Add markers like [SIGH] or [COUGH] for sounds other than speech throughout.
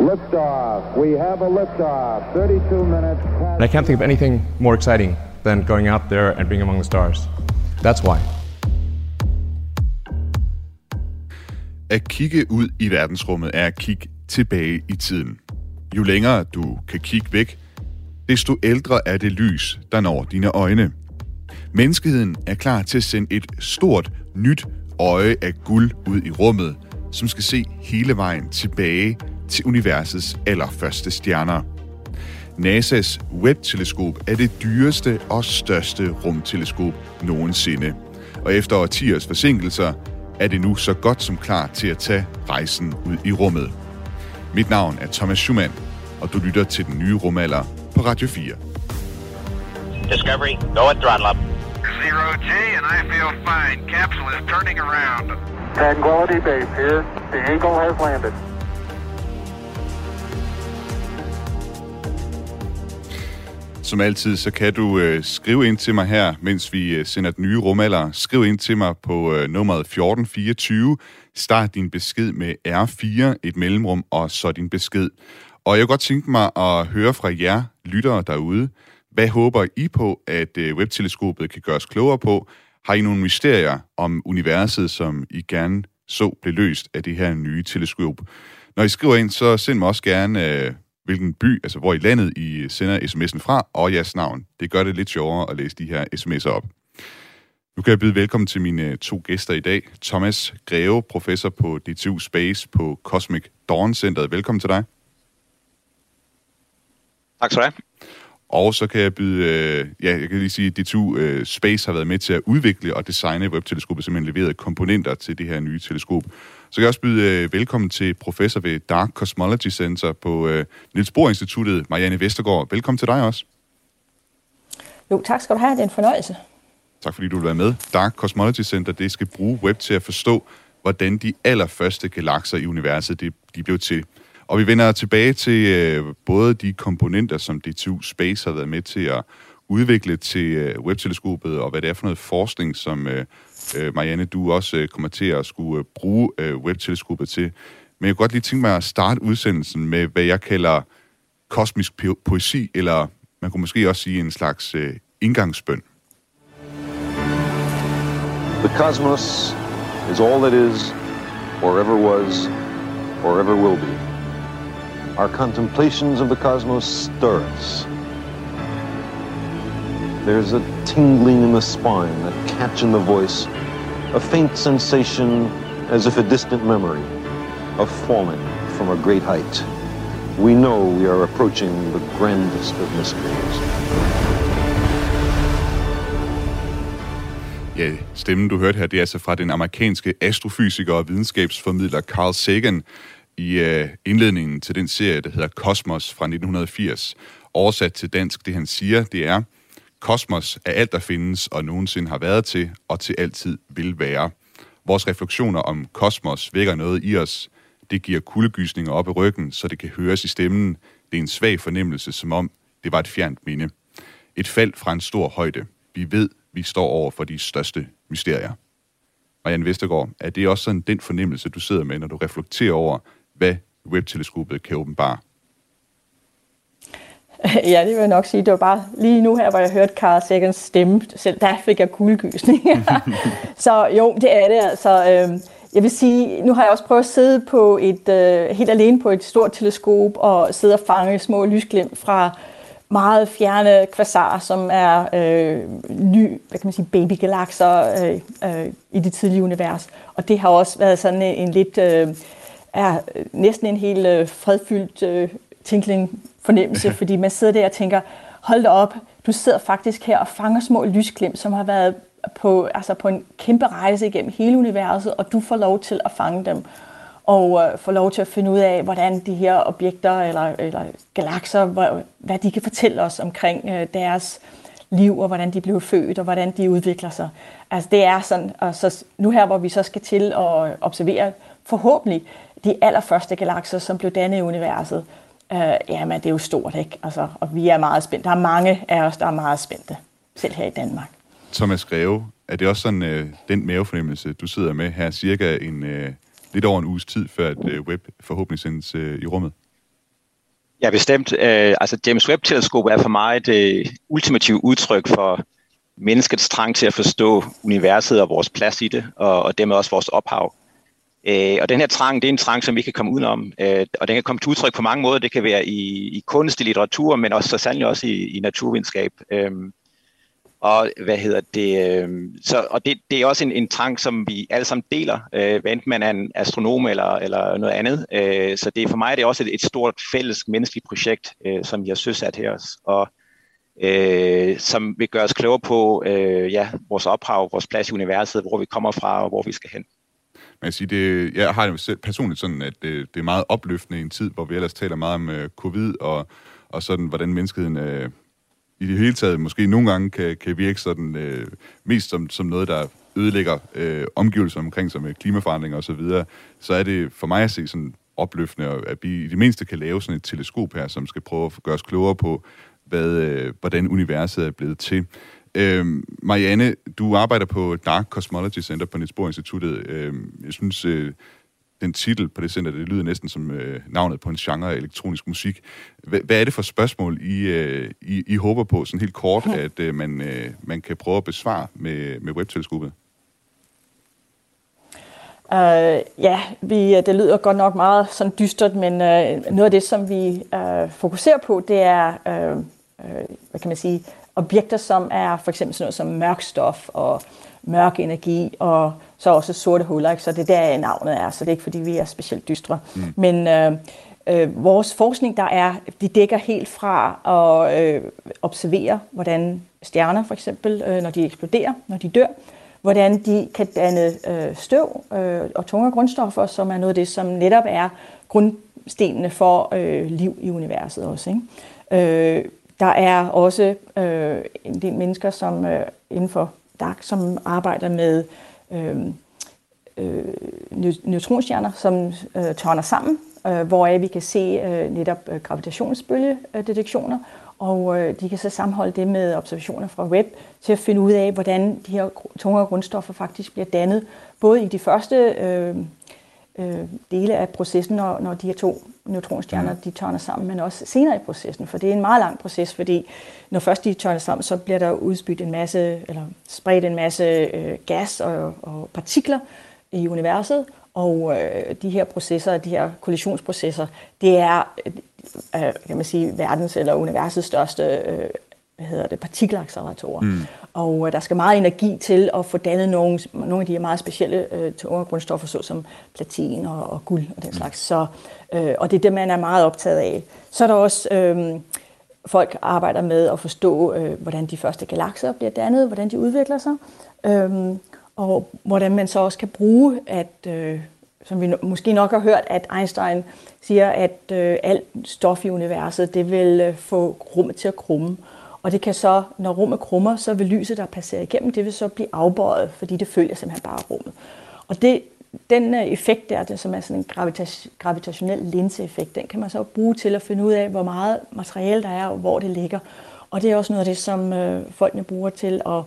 Liftoff. We have a liftoff. 32 minutes past. And I can't think of anything more exciting than going out there and being among the stars. That's why. At kigge ud i verdensrummet er at kigge tilbage i tiden. Jo længere du kan kigge væk, desto ældre er det lys, der når dine øjne. Menneskeheden er klar til at sende et stort, nyt øje af guld ud i rummet, som skal se hele vejen tilbage til universets allerførste stjerner. NASA's Webb-teleskop er det dyreste og største rumteleskop nogensinde. Og efter årtiers forsinkelser er det nu så godt som klar til at tage rejsen ud i rummet. Mit navn er Thomas Schumann, og du lytter til den nye rumalder på Radio 4. Discovery, go at throttle up. Zero G, and I feel fine. Capsule is turning around. Tranquility Base here. The Eagle has landed. Som altid, så kan du øh, skrive ind til mig her, mens vi øh, sender den nye rumalder. Skriv ind til mig på øh, nummeret 1424. Start din besked med R4, et mellemrum, og så din besked. Og jeg kunne godt tænke mig at høre fra jer lyttere derude. Hvad håber I på, at øh, webteleskopet kan gøre os klogere på? Har I nogle mysterier om universet, som I gerne så blev løst af det her nye teleskop? Når I skriver ind, så send mig også gerne, øh, hvilken by, altså hvor i landet I sender sms'en fra, og jeres navn. Det gør det lidt sjovere at læse de her sms'er op. Nu kan jeg byde velkommen til mine øh, to gæster i dag. Thomas Greve, professor på DTU Space på Cosmic Dawn Centeret. Velkommen til dig. Tak skal du have. Og så kan jeg byde, øh, ja, jeg kan lige sige, at DTU øh, Space har været med til at udvikle og designe webteleskopet, simpelthen leveret komponenter til det her nye teleskop. Så kan jeg også byde øh, velkommen til professor ved Dark Cosmology Center på øh, Niels Bohr Instituttet, Marianne Vestergaard. Velkommen til dig også. Jo, tak skal du have. Det er en fornøjelse. Tak fordi du vil være med. Dark Cosmology Center, det skal bruge web til at forstå, hvordan de allerførste galakser i universet, de, de blev til. Og vi vender tilbage til øh, både de komponenter, som DTU Space har været med til at udvikle til øh, webteleskopet, og hvad det er for noget forskning, som øh, øh, Marianne, du også øh, kommer til at skulle øh, bruge øh, webteleskopet til. Men jeg kunne godt lige tænke mig at starte udsendelsen med, hvad jeg kalder kosmisk po- poesi, eller man kunne måske også sige en slags øh, indgangsbøn. The cosmos is all that is, or ever was, or ever will be. Our contemplations of the cosmos stir us. There's a tingling in the spine, a catch in the voice, a faint sensation as if a distant memory of falling from a great height. We know we are approaching the grandest of mysteries. Ja, stemmen du hørte her, det er altså fra den amerikanske astrofysiker og videnskabsformidler Carl Sagan i øh, indledningen til den serie, der hedder Kosmos fra 1980. Oversat til dansk, det han siger, det er, Kosmos er alt, der findes og nogensinde har været til, og til altid vil være. Vores refleksioner om kosmos vækker noget i os. Det giver kuldegysninger op i ryggen, så det kan høres i stemmen. Det er en svag fornemmelse, som om det var et fjernt minde. Et fald fra en stor højde. Vi ved, vi står over for de største mysterier. Marianne Vestergaard, er det også sådan den fornemmelse, du sidder med, når du reflekterer over, hvad webteleskopet kan åbenbare? [LAUGHS] Ja, det vil jeg nok sige. Det var bare lige nu her, hvor jeg hørte Carl Sagans stemme, selv der fik jeg kuldegysning. [LAUGHS] så jo, det er det altså. Øh, jeg vil sige, nu har jeg også prøvet at sidde på et, øh, helt alene på et stort teleskop og sidde og fange små lysglimt fra meget fjerne kvasarer, som er øh, ny, hvad kan man sige, babygalakser øh, øh, i det tidlige univers. Og det har også været sådan en, en lidt, øh, er næsten en helt øh, fredfyldt øh, tinkling fornemmelse, [LAUGHS] fordi man sidder der og tænker, hold da op, du sidder faktisk her og fanger små lysglimt, som har været på, altså på en kæmpe rejse igennem hele universet, og du får lov til at fange dem og øh, får lov til at finde ud af, hvordan de her objekter eller, eller galakser, hvad, hvad de kan fortælle os omkring øh, deres liv, og hvordan de blev født, og hvordan de udvikler sig. Altså det er sådan, og så nu her, hvor vi så skal til at observere forhåbentlig de allerførste galakser, som blev dannet i universet, øh, jamen det er jo stort, ikke? Altså, og vi er meget spændte. Der er mange af os, der er meget spændte, selv her i Danmark. Thomas Greve, er det også sådan øh, den mavefornemmelse, du sidder med her cirka en, øh, lidt over en uges tid, før at øh, web forhåbentlig sendes øh, i rummet? Ja, bestemt. Øh, altså James Webb-teleskop er for mig det ultimative udtryk for menneskets trang til at forstå universet og vores plads i det, og, og dermed også vores ophav. Øh, og den her trang, det er en trang, som vi kan komme udenom, øh, og den kan komme til udtryk på mange måder. Det kan være i, i kunst, i litteratur, men også så sandelig også i, i naturvidenskab. Øh, og hvad hedder det? Øh, så, og det, det er også en, en trang, som vi alle sammen deler, øh, hvad enten man er en astronom eller, eller noget andet. Øh, så det for mig det er også et, et stort fælles menneskeligt projekt, øh, som vi har søsat her. Og øh, som vil gøre os klogere på øh, ja, vores ophav, vores plads i universet, hvor vi kommer fra og hvor vi skal hen. Man sige, det, jeg har det selv personligt sådan, at det, det er meget opløftende i en tid, hvor vi ellers taler meget om øh, covid og, og sådan, hvordan menneskeheden øh, i det hele taget måske nogle gange kan, kan virke sådan øh, mest som, som noget, der ødelægger øh, omgivelser omkring sig med klimaforandringer og så videre, så er det for mig at se sådan opløftende, at vi i det mindste kan lave sådan et teleskop her, som skal prøve at gøre os klogere på, hvad, øh, hvordan universet er blevet til. Øh, Marianne, du arbejder på Dark Cosmology Center på Niels Bohr Instituttet. Øh, jeg synes, øh, den titel på det center, det lyder næsten som øh, navnet på en genre af elektronisk musik. Hvad, hvad er det for spørgsmål, I, øh, I, I håber på, sådan helt kort, at øh, man, øh, man kan prøve at besvare med, med webteleskopet? Uh, ja, vi, det lyder godt nok meget sådan dystert, men uh, noget af det, som vi uh, fokuserer på, det er øh, hvad kan man sige, objekter, som er for eksempel sådan noget som mørk stof og mørk energi, og så også sorte huller, ikke? så det er der navnet er, så det er ikke fordi, vi er specielt dystre. Mm. Men øh, øh, vores forskning, der er, de dækker helt fra at øh, observere, hvordan stjerner for eksempel, øh, når de eksploderer, når de dør, hvordan de kan danne øh, støv øh, og tunge grundstoffer, som er noget af det, som netop er grundstenene for øh, liv i universet også. Ikke? Øh, der er også øh, en del mennesker, som øh, inden for DAC, som arbejder med øh, øh, neutronstjerner, som øh, tørner sammen, øh, hvor vi kan se øh, netop øh, gravitationsbølgedetektioner, og øh, de kan så sammenholde det med observationer fra web til at finde ud af, hvordan de her tungere grundstoffer faktisk bliver dannet, både i de første øh, øh, dele af processen, når, når de her to neutronstjerner de tørner sammen, men også senere i processen, for det er en meget lang proces, fordi når først de tørner sammen, så bliver der udspydt en masse, eller spredt en masse øh, gas og, og partikler i universet, og øh, de her processer, de her kollisionsprocesser, det er, øh, kan man sige, verdens eller universets største øh, hvad hedder det, partikelacceleratorer. Mm. Og øh, der skal meget energi til at få dannet nogle, nogle af de her meget specielle øh, tunge grundstoffer, såsom platin og, og guld og den mm. slags. Så, øh, og det er det, man er meget optaget af. Så er der også øh, folk arbejder med at forstå, øh, hvordan de første galakser bliver dannet, hvordan de udvikler sig, øh, og hvordan man så også kan bruge, at, øh, som vi måske nok har hørt, at Einstein siger, at øh, alt stof i universet, det vil øh, få rummet til at krumme. Og det kan så, når rummet krummer, så vil lyset, der passerer igennem, det vil så blive afbøjet, fordi det følger simpelthen bare rummet. Og det, den øh, effekt der, det, som er sådan en gravitas, gravitationel linseeffekt, den kan man så bruge til at finde ud af, hvor meget materiale der er, og hvor det ligger. Og det er også noget af det, som øh, folkene bruger til at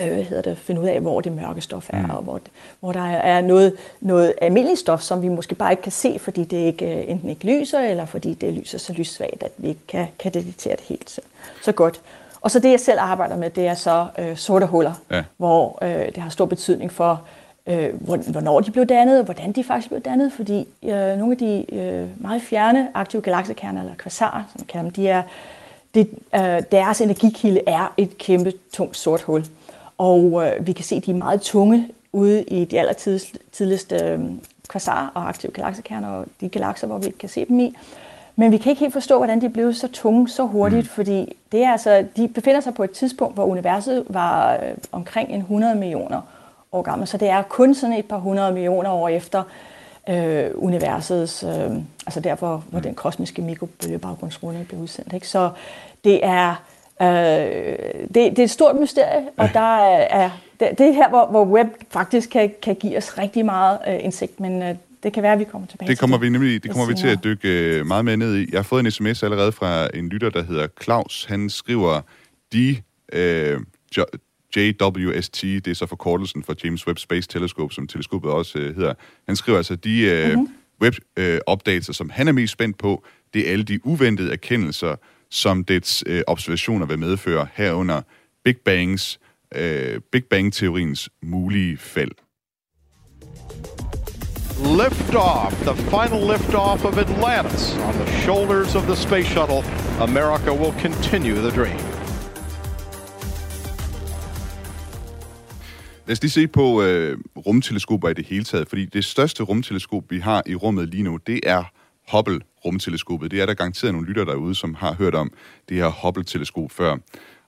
øh, hedder det, finde ud af, hvor det mørke stof er, mm. og hvor, hvor der er noget, noget almindeligt stof, som vi måske bare ikke kan se, fordi det ikke, øh, enten ikke lyser, eller fordi det lyser så lyssvagt, at vi ikke kan, kan detektere det helt så, så godt. Og så det, jeg selv arbejder med, det er så øh, sorte huller, ja. hvor øh, det har stor betydning for, øh, hvornår de blev dannet, og hvordan de faktisk blev dannet, fordi øh, nogle af de øh, meget fjerne aktive galaksekerner, eller kvasarer, som man kalder dem, de er, det, øh, deres energikilde er et kæmpe tungt sort hul. Og øh, vi kan se, at de er meget tunge ude i de allertidligste øh, kvasarer og aktive galaksekerner, og de galakser, hvor vi ikke kan se dem i. Men vi kan ikke helt forstå, hvordan de blev så tunge så hurtigt, mm. fordi det er altså, de befinder sig på et tidspunkt, hvor universet var øh, omkring en 100 millioner år gammel. Så det er kun sådan et par hundrede millioner år efter øh, universets, øh, altså derfor, hvor mm. den kosmiske mikrobølgebaggrundsrunde blev udsendt. Ikke? Så det er Øh, det, det er et stort mysterie, og der er, det, det er her, hvor, hvor web faktisk kan, kan give os rigtig meget øh, indsigt, men øh, det kan være, at vi kommer tilbage det kommer til vi nemlig, det kommer vi til at dykke øh, meget mere ned i. Jeg har fået en sms allerede fra en lytter, der hedder Claus. Han skriver, de øh, JWST, det er så forkortelsen for James Webb Space Telescope, som teleskopet også øh, hedder. Han skriver altså, de, øh, mm-hmm. web-opdagelser, som han er mest spændt på, det er alle de uventede erkendelser, som dets øh, observationer vil medføre herunder Big Bangs, øh, Big Bang-teoriens mulige fald. Liftoff, the final liftoff of Atlantis on the shoulders of the space shuttle. America will continue the dream. Lad os lige se på øh, rumteleskoper i det hele taget, fordi det største rumteleskop, vi har i rummet lige nu, det er Hubble-rumteleskopet. Det er der garanteret nogle lytter derude, som har hørt om det her Hubble-teleskop før.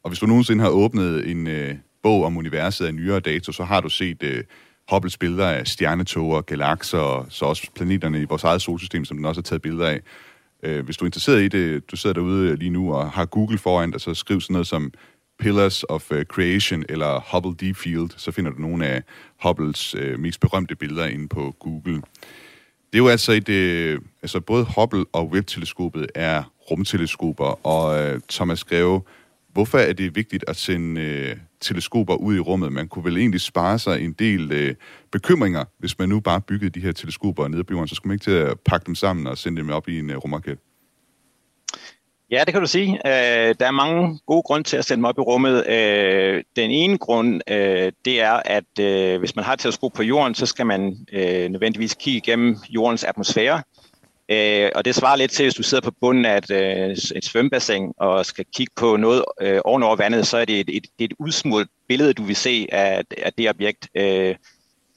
Og hvis du nogensinde har åbnet en øh, bog om universet af nyere dato, så har du set øh, Hubbles billeder af stjernetoger, galakser, og så også planeterne i vores eget solsystem, som den også har taget billeder af. Øh, hvis du er interesseret i det, du sidder derude øh, lige nu og har Google foran dig, så skriv sådan noget som Pillars of uh, Creation eller Hubble Deep Field, så finder du nogle af Hubbles øh, mest berømte billeder inde på Google. Det er jo altså et, Øh, altså både Hubble og Webb-teleskopet er rumteleskoper, og øh, Thomas skrev, hvorfor er det vigtigt at sende øh, teleskoper ud i rummet? Man kunne vel egentlig spare sig en del øh, bekymringer, hvis man nu bare byggede de her teleskoper nede på jorden, så skulle man ikke til at pakke dem sammen og sende dem op i en øh, rumraket. Ja, det kan du sige. Øh, der er mange gode grunde til at sende dem op i rummet. Øh, den ene grund, øh, det er, at øh, hvis man har et teleskop på jorden, så skal man øh, nødvendigvis kigge igennem jordens atmosfære. Øh, og det svarer lidt til, hvis du sidder på bunden af et, øh, et svømmebassin og skal kigge på noget øh, ovenover vandet, så er det et, et, det er et udsmurt billede, du vil se af, af det objekt. Øh,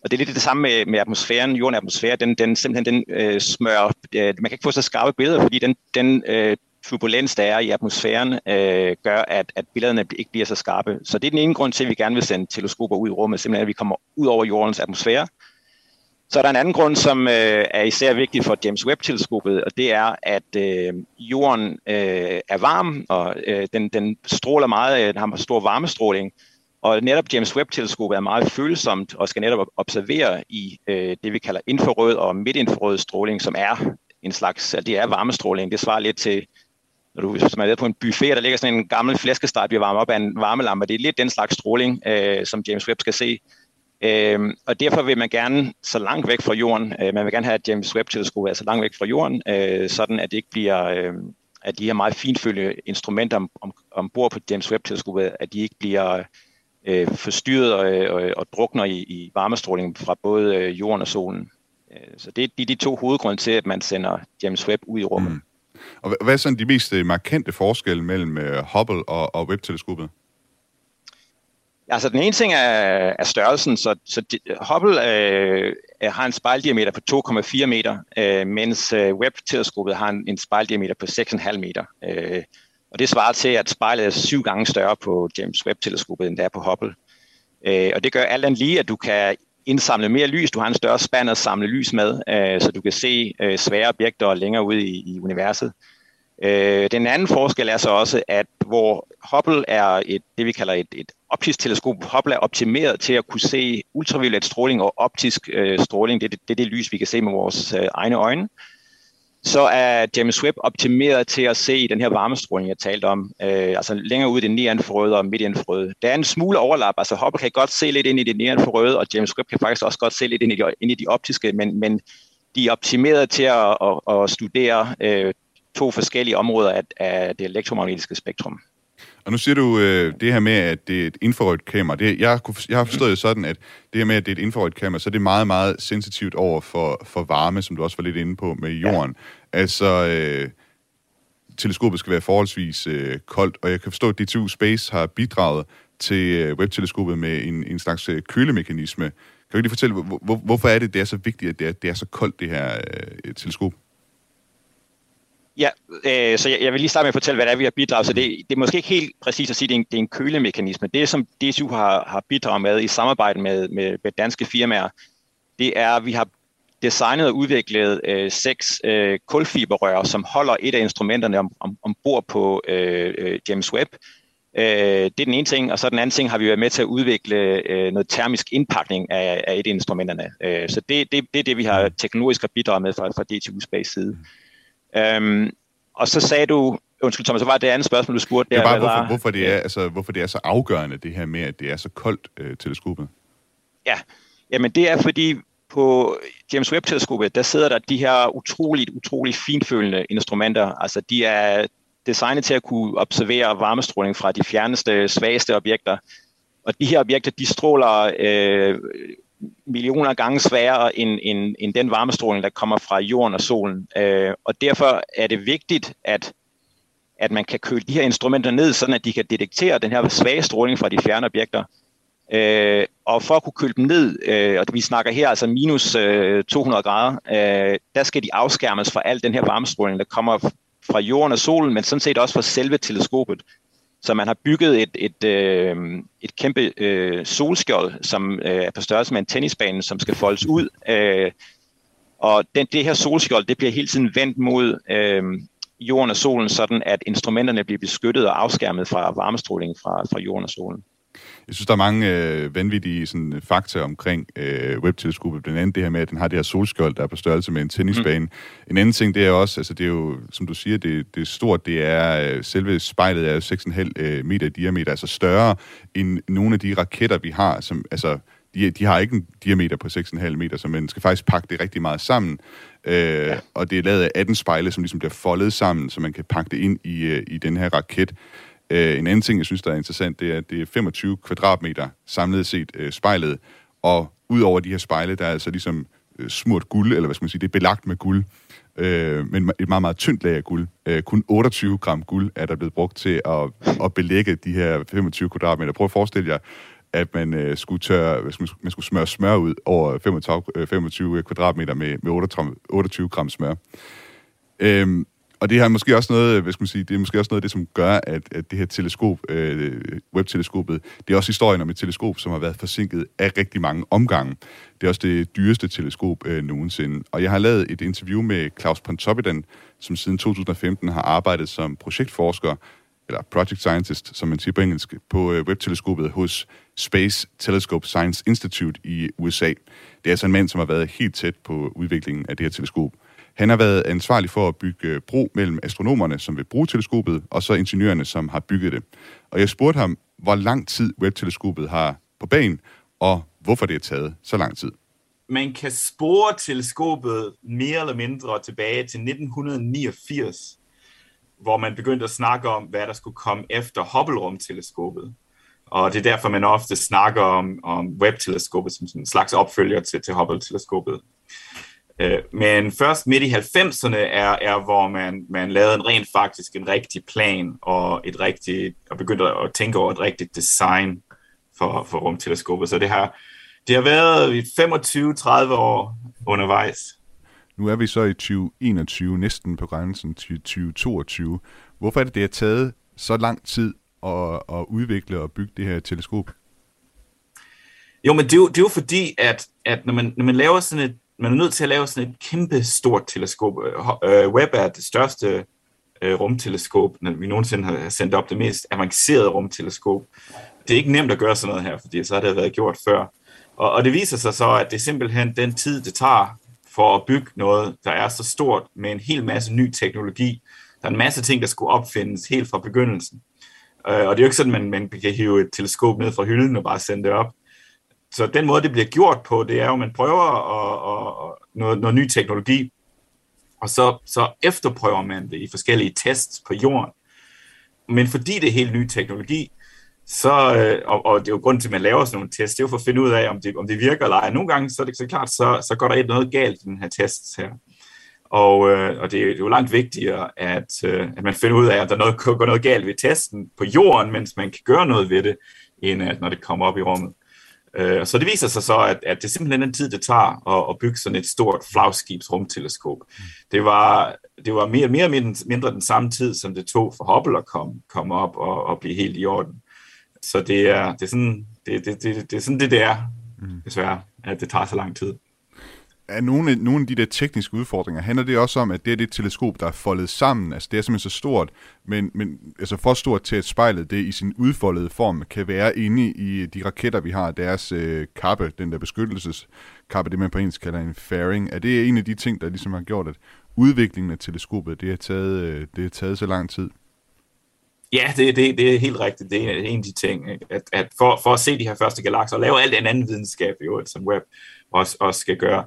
og det er lidt det samme med, med atmosfæren. Jorden atmosfære, den, den simpelthen den, øh, smører... Øh, man kan ikke få så skarpe billeder, fordi den, den øh, turbulens, der er i atmosfæren, øh, gør, at, at billederne ikke bliver så skarpe. Så det er den ene grund til, at vi gerne vil sende teleskoper ud i rummet, simpelthen at vi kommer ud over jordens atmosfære. Så er der en anden grund, som øh, er især vigtig for James Webb-teleskopet, og det er, at øh, jorden øh, er varm, og øh, den, den stråler meget, øh, den har stor varmestråling, og netop James Webb-teleskopet er meget følsomt og skal netop observere i øh, det, vi kalder infrarød og midtinfrarød stråling, som er en slags, altså det er varmestråling. Det svarer lidt til når du, hvis man er på en buffet, der ligger sådan en gammel flæskesteg, bliver varmet op af en varmelampe. Det er lidt den slags stråling, øh, som James Webb skal se. Øh, og derfor vil man gerne så langt væk fra jorden, øh, man vil gerne have, at James Webb-teleskopet er så langt væk fra jorden, øh, sådan at det ikke bliver, øh, at de her meget finfølge instrumenter om, om, ombord på James Webb-teleskopet, at de ikke bliver øh, forstyrret og, og, og drukner i, i varmestrålingen fra både øh, jorden og solen. Øh, så det er de to hovedgrunde til, at man sender James Webb ud i rummet. Mm. Og hvad er sådan de mest øh, markante forskelle mellem øh, Hubble og, og Webb-teleskopet? Altså den ene ting er, er størrelsen, så, så Hubble øh, har en spejldiameter på 2,4 meter, øh, mens øh, Webb-teleskopet har en, en spejldiameter på 6,5 meter. Øh, og det svarer til, at spejlet er syv gange større på James Webb-teleskopet, end det er på Hubble. Øh, og det gør alt andet lige, at du kan indsamle mere lys. Du har en større spand at samle lys med, øh, så du kan se øh, svære objekter længere ude i, i universet. Øh, den anden forskel er så også, at hvor Hubble er et, det, vi kalder et, et optisk teleskop, Hubble er optimeret til at kunne se ultraviolet stråling og optisk øh, stråling. Det er det, det, det lys, vi kan se med vores øh, egne øjne. Øh, så er James Webb optimeret til at se den her varmestråling, jeg talte om, øh, altså længere ud i det neanforrøde og midtinforrøde. Der er en smule overlap, altså Hubble kan godt se lidt ind i det neanforrøde, og James Webb kan faktisk også godt se lidt ind i de, ind i de optiske, men, men de er optimeret til at, at, at studere øh, to forskellige områder af, af det elektromagnetiske spektrum. Og nu siger du øh, det her med, at det er et infrarødt kamera. Det, jeg, jeg har forstået det sådan, at det her med, at det er et infrarødt kamera, så er det meget, meget sensitivt over for, for varme, som du også var lidt inde på med jorden. Ja. Altså, øh, teleskopet skal være forholdsvis øh, koldt, og jeg kan forstå, at DTU Space har bidraget til øh, webteleskopet med en, en slags øh, kølemekanisme. Kan du lige fortælle, hvor, hvor, hvorfor er det, det er så vigtigt, at det er, det er så koldt, det her øh, teleskop? Ja, øh, så jeg, jeg vil lige starte med at fortælle, hvad det er, vi har bidraget. Så det, det er måske ikke helt præcist at sige, at det er en, det er en kølemekanisme. Det, som DSU har, har bidraget med i samarbejde med, med, med danske firmaer, det er, at vi har designet og udviklet øh, seks øh, kulfiberrør, som holder et af instrumenterne om, om, ombord på øh, øh, James Webb. Øh, det er den ene ting, og så den anden ting har vi været med til at udvikle øh, noget termisk indpakning af, af et af instrumenterne. Øh, så det, det, det er det, vi har teknologisk har bidraget med fra, fra DTU Space side. Øhm, og så sagde du, undskyld Thomas, så var det andet spørgsmål, du spurgte. Der, det var, hvorfor, hvorfor, det er, altså, hvorfor det er så afgørende, det her med, at det er så koldt, øh, teleskopet. Ja, jamen det er fordi, på James Webb-teleskopet, der sidder der de her utroligt, utroligt finfølende instrumenter. Altså, de er designet til at kunne observere varmestråling fra de fjerneste, svageste objekter. Og de her objekter, de stråler øh, millioner af gange sværere end, end, end den varmestråling, der kommer fra jorden og solen. Øh, og derfor er det vigtigt, at, at man kan køle de her instrumenter ned, sådan at de kan detektere den her svage stråling fra de fjerne objekter. Øh, og for at kunne køle dem ned, øh, og vi snakker her altså minus øh, 200 grader, øh, der skal de afskærmes fra al den her varmestråling, der kommer fra jorden og solen, men sådan set også fra selve teleskopet. Så man har bygget et, et, øh, et kæmpe øh, solskjold, som øh, er på størrelse med en tennisbane, som skal foldes ud. Øh, og den, det her solskjold, det bliver hele tiden vendt mod øh, jorden og solen, sådan at instrumenterne bliver beskyttet og afskærmet fra varmestrålingen fra, fra jorden og solen. Jeg synes, der er mange øh, vanvittige sådan, fakta omkring øh, webteleskopet. Blandt andet det her med, at den har det her solskjold, der er på størrelse med en tennisbane. Mm. En anden ting, det er også, altså det er jo, som du siger, det, det er stort. Det er, øh, selve spejlet er 6,5 øh, meter i diameter, altså større end nogle af de raketter, vi har, som, altså, de, de har ikke en diameter på 6,5 meter, så man skal faktisk pakke det rigtig meget sammen. Øh, ja. Og det er lavet af 18 spejle, som ligesom bliver foldet sammen, så man kan pakke det ind i, øh, i den her raket. Øh, en anden ting, jeg synes, der er interessant, det er, at det er 25 kvadratmeter samlet set øh, spejlet, og ud over de her spejle, der er altså ligesom øh, smurt guld, eller hvad skal man sige, det er belagt med guld, øh, men et meget, meget tyndt lag af guld. Øh, kun 28 gram guld er der blevet brugt til at, at belægge de her 25 kvadratmeter. Prøv at forestille jer, at man øh, skulle tørre, man skulle smøre smør ud over 25, 25 øh, kvadratmeter med, med 28, 28 gram smør. Øh, og det er måske også noget, hvad skal man sige, det er måske også noget af det, som gør, at, at det her teleskop, øh, webteleskopet, det er også historien om et teleskop, som har været forsinket af rigtig mange omgange. Det er også det dyreste teleskop øh, nogensinde. Og jeg har lavet et interview med Claus Pontoppidan, som siden 2015 har arbejdet som projektforsker, eller project scientist, som man siger på engelsk, på øh, webteleskopet hos Space Telescope Science Institute i USA. Det er altså en mand, som har været helt tæt på udviklingen af det her teleskop. Han har været ansvarlig for at bygge øh, bro mellem astronomerne, som vil bruge teleskopet, og så ingeniørerne, som har bygget det. Og jeg spurgte ham, hvor lang tid webteleskopet har på banen, og hvorfor det har taget så lang tid. Man kan spore teleskopet mere eller mindre tilbage til 1989, hvor man begyndte at snakke om, hvad der skulle komme efter Hubble-rumteleskopet. Og det er derfor, man ofte snakker om, om Webb-teleskopet som sådan en slags opfølger til, til Hubble-teleskopet. Øh, men først midt i 90'erne er, er hvor man, man lavede en rent faktisk en rigtig plan og et rigtigt, og begyndte at tænke over et rigtigt design for, for rumteleskopet. Så det har, det har været 25-30 år undervejs. Nu er vi så i 2021, næsten på grænsen til 2022. Hvorfor er det, det har taget så lang tid at, at udvikle og bygge det her teleskop? Jo, men det er jo, det er jo fordi, at, at når, man, når man laver sådan et man er nødt til at lave sådan et kæmpe stort teleskop. Øh, øh, Webb er det største øh, rumteleskop, når vi nogensinde har sendt op det mest avancerede rumteleskop. Det er ikke nemt at gøre sådan noget her, fordi så har det været gjort før. Og, og det viser sig så, at det er simpelthen den tid, det tager for at bygge noget, der er så stort med en hel masse ny teknologi. Der er en masse ting, der skulle opfindes helt fra begyndelsen. Og det er jo ikke sådan, at man, man kan hive et teleskop ned fra hylden og bare sende det op så den måde, det bliver gjort på, det er jo, at man prøver at, at, noget, noget ny teknologi, og så, så efterprøver man det i forskellige tests på jorden. Men fordi det er helt ny teknologi, så, øh, og, og det er jo grund til, at man laver sådan nogle tests, det er jo for at finde ud af, om det, om det virker eller ej. Nogle gange, så er det så klart, så, så går der et noget galt i den her test her. Og, øh, og det, er, det er jo langt vigtigere, at, øh, at man finder ud af, at der noget, går noget galt ved testen på jorden, mens man kan gøre noget ved det, end at når det kommer op i rummet. Øh, så det viser sig så, at, at det er simpelthen den tid, det tager at, at bygge sådan et stort flagskibsrumteleskop. Det var, det var mere, mere mindre, mindre den samme tid, som det tog for Hubble at komme, komme op og, og blive helt i orden. Så det er, det er, sådan, det, det, det, det er sådan det, det er, mm. desværre, at det tager så lang tid er nogle, af, nogle af de der tekniske udfordringer, handler det også om, at det er det teleskop, der er foldet sammen, altså det er simpelthen så stort, men, men altså for stort til, at spejlet det i sin udfoldede form kan være inde i de raketter, vi har, deres øh, kappe, den der beskyttelseskappe, det man på engelsk kalder en fairing. Er det en af de ting, der ligesom har gjort, at udviklingen af teleskopet, det har taget, øh, det har taget så lang tid? Ja, det, det, det er helt rigtigt. Det er en af de ting, at, at for, for at se de her første galakser, og lave alt en anden videnskab, jo, som Webb, også, også skal gøre.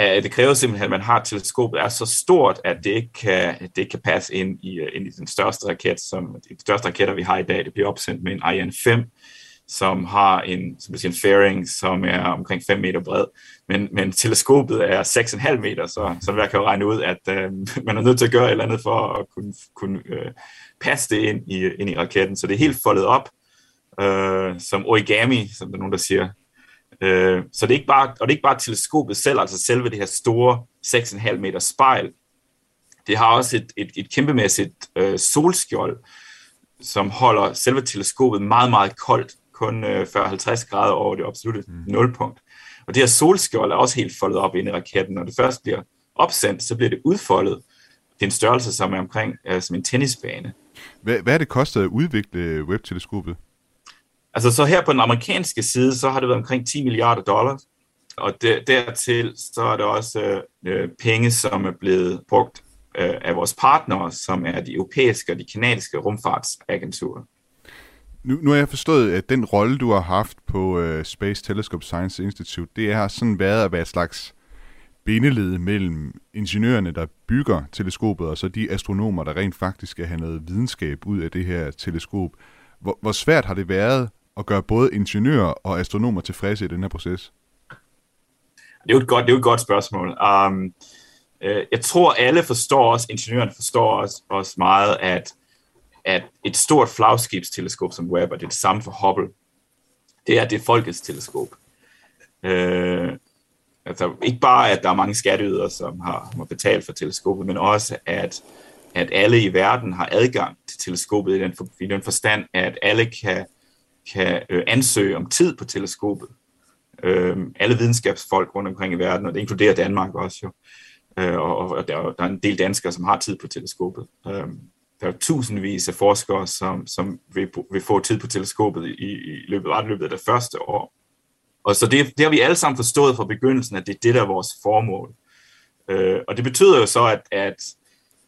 Uh, det kræver simpelthen, at man har teleskopet er så stort, at det ikke kan, det ikke kan passe ind i, øh, ind i den største raket, som de største raketter, vi har i dag. Det bliver opsendt med en Ariane 5, som har en, som siger, en fairing, som er omkring 5 meter bred. Men, men teleskopet er 6,5 meter, så, så jeg kan jo regne ud, at øh, [LAUGHS] man er nødt til at gøre et eller andet for at kunne, kunne øh, passe det ind i, ind i raketten. Så det er helt foldet op, øh, som origami, som der er nogen, der siger. Uh, så det er ikke bare, og det er ikke bare teleskopet selv, altså selve det her store 6,5 meter spejl. Det har også et, et, et kæmpemæssigt uh, solskjold, som holder selve teleskopet meget, meget koldt kun øh, 40-50 grader over det absolutte mm. nulpunkt. Og det her solskjold er også helt foldet op inde i raketten. Når det først bliver opsendt, så bliver det udfoldet til en størrelse, som er omkring øh, som en tennisbane. Hvad, hvad er det kostet at udvikle webteleskopet? Altså så her på den amerikanske side, så har det været omkring 10 milliarder dollars. Og der, dertil så er der også øh, penge, som er blevet brugt øh, af vores partnere, som er de europæiske og de kanadiske rumfartsagenturer. Nu, nu har jeg forstået, at den rolle, du har haft på øh, Space Telescope Science Institute, det har sådan været at være et slags bindeled mellem ingeniørerne, der bygger teleskopet, og så de astronomer, der rent faktisk skal have noget videnskab ud af det her teleskop. Hvor, hvor svært har det været at gøre både ingeniører og astronomer tilfredse i den her proces? Det er jo et godt, det er jo et godt spørgsmål. Um, uh, jeg tror, alle forstår os, ingeniørerne forstår os, os meget, at at et stort flagskibsteleskop som Webb, og det er det samme for Hubble, det er det folkets teleskop. Øh, altså ikke bare, at der er mange skatteydere, som har, har betalt for teleskopet, men også, at, at alle i verden har adgang til teleskopet i den, for, i den forstand, at alle kan, kan øh, ansøge om tid på teleskopet. Øh, alle videnskabsfolk rundt omkring i verden, og det inkluderer Danmark også jo. Øh, og, og der, der er en del danskere, som har tid på teleskopet. Øh, der er tusindvis af forskere, som, som vil, vil få tid på teleskopet i, i løbet, ret løbet af det første år. Og så det, det har vi alle sammen forstået fra begyndelsen, at det er det, der er vores formål. Øh, og det betyder jo så, at, at,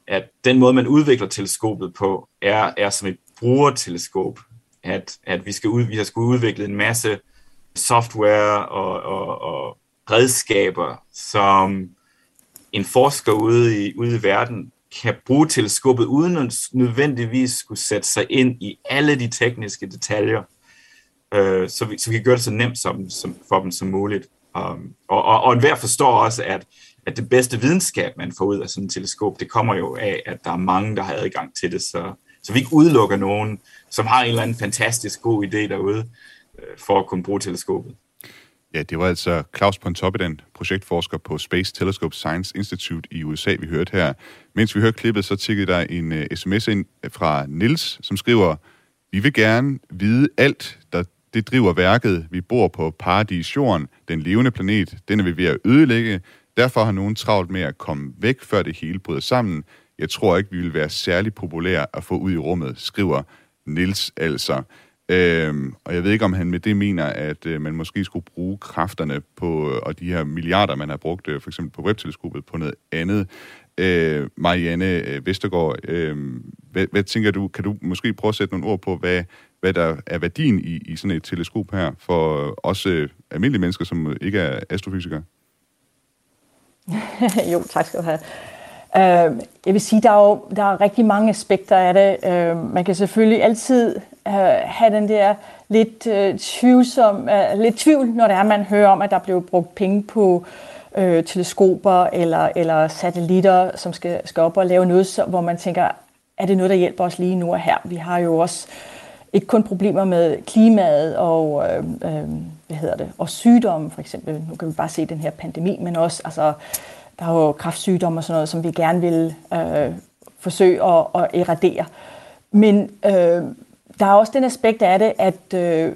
at den måde, man udvikler teleskopet på, er, er som et brugerteleskop. At, at vi, skal ud, vi har skulle udvikle en masse software og, og, og redskaber, som en forsker ude i, ude i verden kan bruge teleskopet uden at nødvendigvis skulle sætte sig ind i alle de tekniske detaljer, øh, så, vi, så vi kan gøre det så nemt som, som, for dem som muligt. Um, og, og, og enhver forstår også, at, at det bedste videnskab, man får ud af sådan et teleskop, det kommer jo af, at der er mange, der har adgang til det, så, så vi ikke udelukker nogen, som har en eller anden fantastisk god idé derude, øh, for at kunne bruge teleskopet. Ja, det var altså Claus Pontoppidan, projektforsker på Space Telescope Science Institute i USA, vi hørte her. Mens vi hørte klippet, så tikkede der en øh, uh, sms ind fra Nils, som skriver, vi vil gerne vide alt, der det driver værket. Vi bor på paradisjorden, den levende planet. Den er vi ved at ødelægge. Derfor har nogen travlt med at komme væk, før det hele bryder sammen. Jeg tror ikke, vi vil være særlig populære at få ud i rummet, skriver Nils altså. Øhm, og jeg ved ikke, om han med det mener, at øh, man måske skulle bruge kræfterne på, øh, og de her milliarder, man har brugt øh, for eksempel på webteleskopet, på noget andet. Øh, Marianne øh, Vestergaard, øh, hvad, hvad tænker du, kan du måske prøve at sætte nogle ord på, hvad, hvad der er værdien i, i sådan et teleskop her, for øh, også øh, almindelige mennesker, som ikke er astrofysikere? [LAUGHS] jo, tak skal du have. Øh, jeg vil sige, der er jo der er rigtig mange aspekter af det. Øh, man kan selvfølgelig altid øh, have den der lidt øh, tvivlsom, øh, lidt tvivl, når det er, man hører om, at der blev brugt penge på øh, teleskoper eller, eller satellitter, som skal, skal op og lave noget, så, hvor man tænker, er det noget, der hjælper os lige nu og her? Vi har jo også ikke kun problemer med klimaet og, øh, øh, hvad hedder det, og sygdomme for eksempel. Nu kan vi bare se den her pandemi, men også altså, der er jo kræftsygdomme og sådan noget, som vi gerne vil øh, forsøge at, at eradere. Men øh, der er også den aspekt af det, at øh,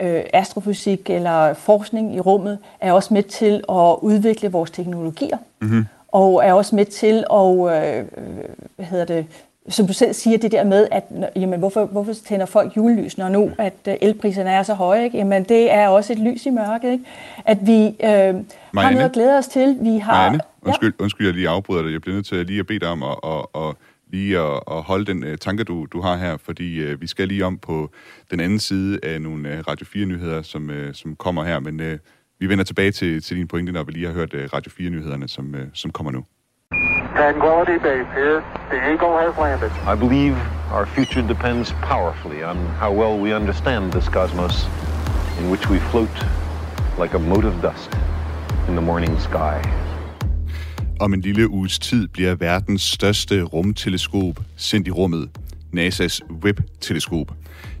øh, astrofysik eller forskning i rummet er også med til at udvikle vores teknologier. Mm-hmm. Og er også med til at, øh, hvad hedder det, som du selv siger, det der med, at jamen, hvorfor, hvorfor tænder folk julelys, når nu at øh, elpriserne er så høje? Ikke? Jamen, det er også et lys i mørket. Ikke? At vi øh, har noget at glæde os til. Vi har, Marianne, undskyld, ja. undskyld, jeg lige afbryder dig. Jeg bliver nødt til at lige at bede dig om at, at, at lige at, at holde den uh, tanke, du, du har her, fordi uh, vi skal lige om på den anden side af nogle uh, Radio 4-nyheder, som, uh, som kommer her. Men uh, Vi vender tilbage til, til dine pointe, når vi lige har hørt uh, Radio 4-nyhederne, som, uh, som kommer nu. Tranquility Base here. The Eagle has landed. I believe our future depends powerfully on how well we understand this cosmos in which we float like a mote of dust in the morning sky. Om en lille uges tid bliver verdens største rumteleskop sendt i rummet, NASA's Webb-teleskop.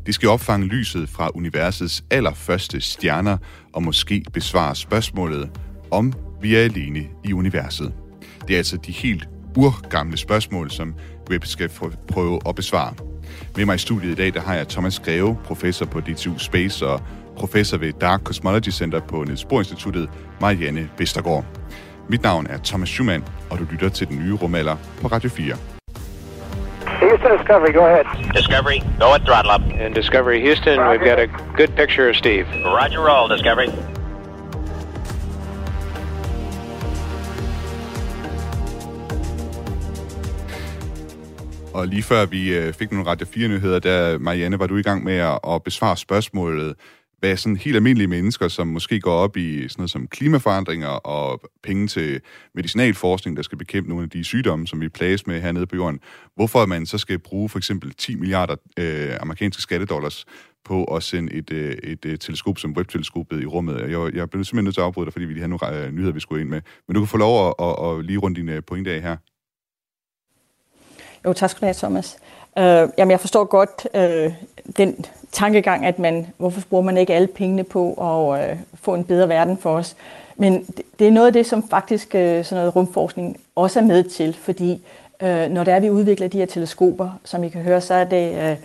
Det skal opfange lyset fra universets allerførste stjerner og måske besvare spørgsmålet, om vi er alene i universet. Det er altså de helt urgamle spørgsmål, som Webb skal prøve at besvare. Med mig i studiet i dag, der har jeg Thomas Greve, professor på DTU Space og professor ved Dark Cosmology Center på Niels Bohr Instituttet, Marianne Vestergaard. Mit navn er Thomas Schumann, og du lytter til den nye rumalder på Radio 4. Houston Discovery, go ahead. Discovery, go at throttle up. And Discovery Houston, we've got a good picture of Steve. Roger roll, Discovery. Og lige før vi øh, fik nogle Radio 4-nyheder, der, Marianne, var du i gang med at, besvare spørgsmålet, hvad sådan helt almindelige mennesker, som måske går op i sådan noget som klimaforandringer og penge til medicinalforskning, der skal bekæmpe nogle af de sygdomme, som vi plages med hernede på jorden, hvorfor man så skal bruge for eksempel 10 milliarder øh, amerikanske skattedollars på at sende et, øh, et, øh, teleskop som Webb-teleskopet i rummet. Jeg, jeg blev simpelthen nødt til at afbryde dig, fordi vi lige har nogle øh, nyheder, vi skulle ind med. Men du kan få lov at, at, at lige runde dine pointe af her. Jo, tak skal du have, Thomas. Øh, jamen, jeg forstår godt øh, den tankegang, at man, hvorfor bruger man ikke alle pengene på at øh, få en bedre verden for os? Men det, det er noget af det, som faktisk øh, sådan noget rumforskning også er med til, fordi øh, når det er, vi udvikler de her teleskoper, som I kan høre, så er det Øh,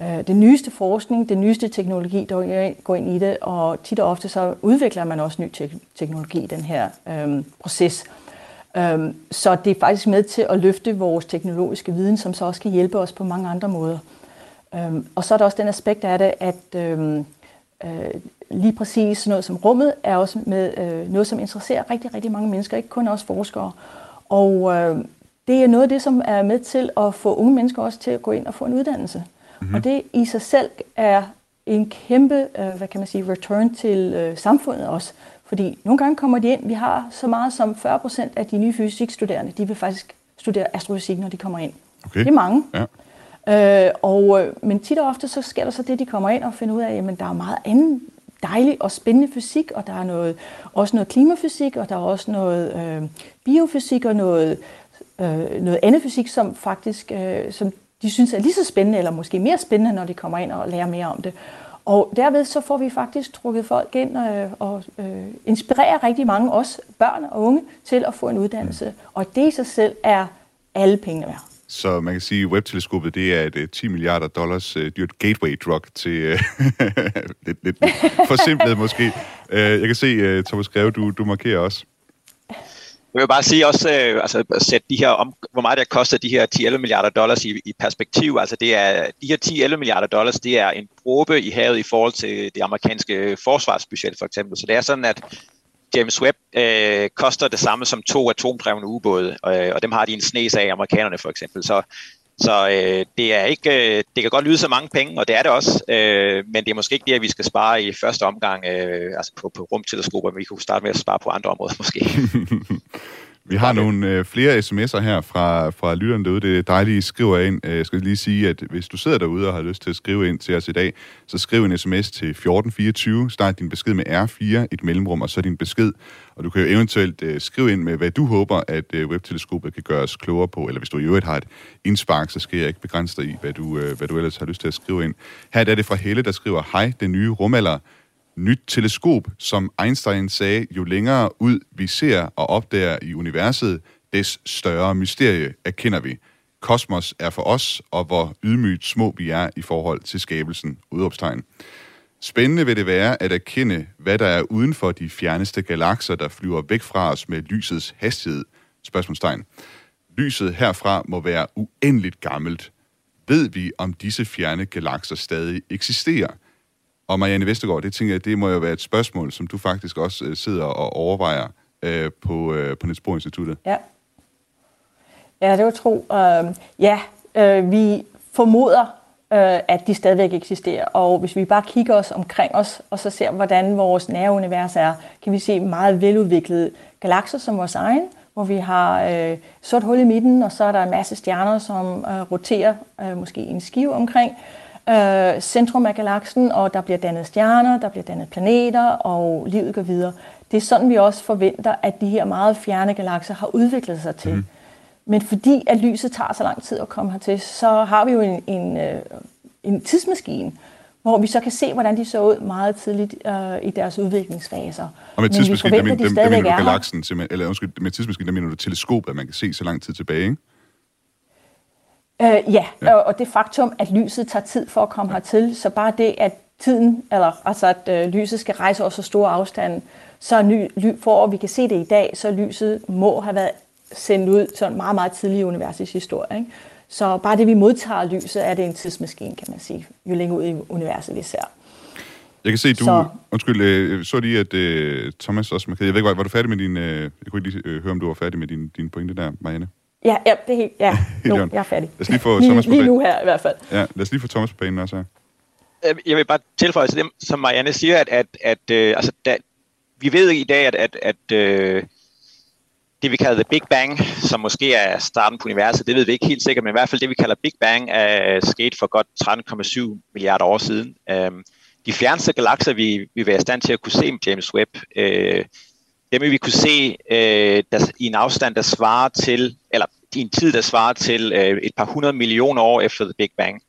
øh det nyeste forskning, det nyeste teknologi, der går ind i det, og tit og ofte så udvikler man også ny te- teknologi i den her uh, proces. Øhm, så det er faktisk med til at løfte vores teknologiske viden, som så også kan hjælpe os på mange andre måder. Øhm, og så er der også den aspekt af det, at øhm, øh, lige præcis noget som rummet er også med øh, noget, som interesserer rigtig, rigtig mange mennesker, ikke kun os forskere. Og øh, det er noget af det, som er med til at få unge mennesker også til at gå ind og få en uddannelse. Mm-hmm. Og det i sig selv er en kæmpe, hvad kan man sige, return til samfundet også. Fordi nogle gange kommer de ind, vi har så meget som 40 procent af de nye fysikstuderende, de vil faktisk studere astrofysik, når de kommer ind. Okay. Det er mange. Ja. Øh, og, øh, men tit og ofte så sker der så det, de kommer ind og finder ud af, at der er meget anden dejlig og spændende fysik, og der er noget, også noget klimafysik, og der er også noget øh, biofysik og noget, øh, noget andet fysik, som faktisk øh, som de synes er lige så spændende, eller måske mere spændende, når de kommer ind og lærer mere om det. Og derved så får vi faktisk trukket folk ind øh, og øh, inspirerer rigtig mange, også børn og unge, til at få en uddannelse. Mm. Og det i sig selv er alle pengene værd. Så man kan sige, at Webb-teleskopet det er et uh, 10 milliarder dollars uh, dyrt gateway-drug til... Uh, [LAUGHS] lidt, lidt [LAUGHS] forsimplet måske. Uh, jeg kan se, uh, Thomas Greve, du, du markerer også. Jeg vil bare sige også, øh, altså sætte de her om, hvor meget det koster de her 10-11 milliarder dollars i, i perspektiv. Altså det er, de her 10-11 milliarder dollars, det er en probe i havet i forhold til det amerikanske forsvarsbudget for eksempel. Så det er sådan, at James Webb øh, koster det samme som to atomdrevne ubåde, øh, og dem har de en snes af amerikanerne for eksempel. Så, så øh, det er ikke, øh, det kan godt lyde så mange penge, og det er det også, øh, men det er måske ikke det, at vi skal spare i første omgang øh, altså på, på rumteleskoper, men vi kunne starte med at spare på andre områder [LAUGHS] måske. [LAUGHS] Vi har nogle øh, flere sms'er her fra, fra lytterne derude. Det er dejligt, I skriver ind. Jeg skal lige sige, at hvis du sidder derude og har lyst til at skrive ind til os i dag, så skriv en sms til 1424. Start din besked med R4, et mellemrum, og så din besked. Og du kan jo eventuelt øh, skrive ind med, hvad du håber, at øh, webteleskopet kan gøre os klogere på. Eller hvis du i øvrigt har et indspark, så skal jeg ikke begrænse dig i, hvad du, øh, hvad du ellers har lyst til at skrive ind. Her er det fra Helle, der skriver, Hej, den nye rumalder nyt teleskop, som Einstein sagde, jo længere ud vi ser og opdager i universet, des større mysterie erkender vi. Kosmos er for os, og hvor ydmygt små vi er i forhold til skabelsen. Udopstegn. Spændende vil det være at erkende, hvad der er uden for de fjerneste galakser, der flyver væk fra os med lysets hastighed. Spørgsmålstegn. Lyset herfra må være uendeligt gammelt. Ved vi, om disse fjerne galakser stadig eksisterer? Og Marianne Vestergaard, det tænker jeg, det må jo være et spørgsmål, som du faktisk også øh, sidder og overvejer øh, på, øh, på Niels Bohr Instituttet. Ja. Ja, det var tro. Øh, ja, øh, vi formoder, øh, at de stadigvæk eksisterer. Og hvis vi bare kigger os omkring os, og så ser, hvordan vores nære univers er, kan vi se meget veludviklede galakser som vores egen, hvor vi har øh, sort hul i midten, og så er der en masse stjerner, som øh, roterer øh, måske i en skive omkring øh, centrum af galaksen, og der bliver dannet stjerner, der bliver dannet planeter, og livet går videre. Det er sådan, vi også forventer, at de her meget fjerne galakser har udviklet sig til. Mm. Men fordi at lyset tager så lang tid at komme hertil, så har vi jo en, en, øh, en tidsmaskine, hvor vi så kan se, hvordan de så ud meget tidligt øh, i deres udviklingsfaser. Og med tidsmaskinen, der, men, de der, der mener du galaksen, eller undskyld, med tidsmaskinen, der mener du teleskop, at man kan se så lang tid tilbage, ikke? Øh, ja, ja. Og, og det faktum, at lyset tager tid for at komme ja. hertil, så bare det, at tiden, eller altså at øh, lyset skal rejse over så store afstande, så ny, ly, for at vi kan se det i dag, så lyset må have været sendt ud sådan meget, meget tidlig i universets historie. Ikke? Så bare det, vi modtager lyset, er det en tidsmaskine, kan man sige, jo længere ud i universet vi ser. Jeg kan se, du... Så, undskyld, øh, så lige, at uh, Thomas også... Jeg ved ikke, var, var du færdig med din... Uh, jeg kunne ikke lige uh, høre, om du var færdig med din, din pointe der, Marianne. Ja, ja, det er helt... Ja, [LAUGHS] nu, jeg er færdig. Lad os lige få Thomas på Lige nu her, i hvert fald. Ja, lad os lige få Thomas på banen også her. Jeg vil bare tilføje til det, som Marianne siger, at, at, at uh, altså, da, vi ved i dag, at, at, at uh, det vi kalder The Big Bang, som måske er starten på universet, det ved vi ikke helt sikkert, men i hvert fald det vi kalder Big Bang er sket for godt 13,7 milliarder år siden. Um, de fjerneste galakser, vi, vi vil være i stand til at kunne se med James Webb, uh, dem vil vi kunne se uh, der, i en afstand, der svarer til, i en tid, der svarer til øh, et par hundrede millioner år efter The Big Bang.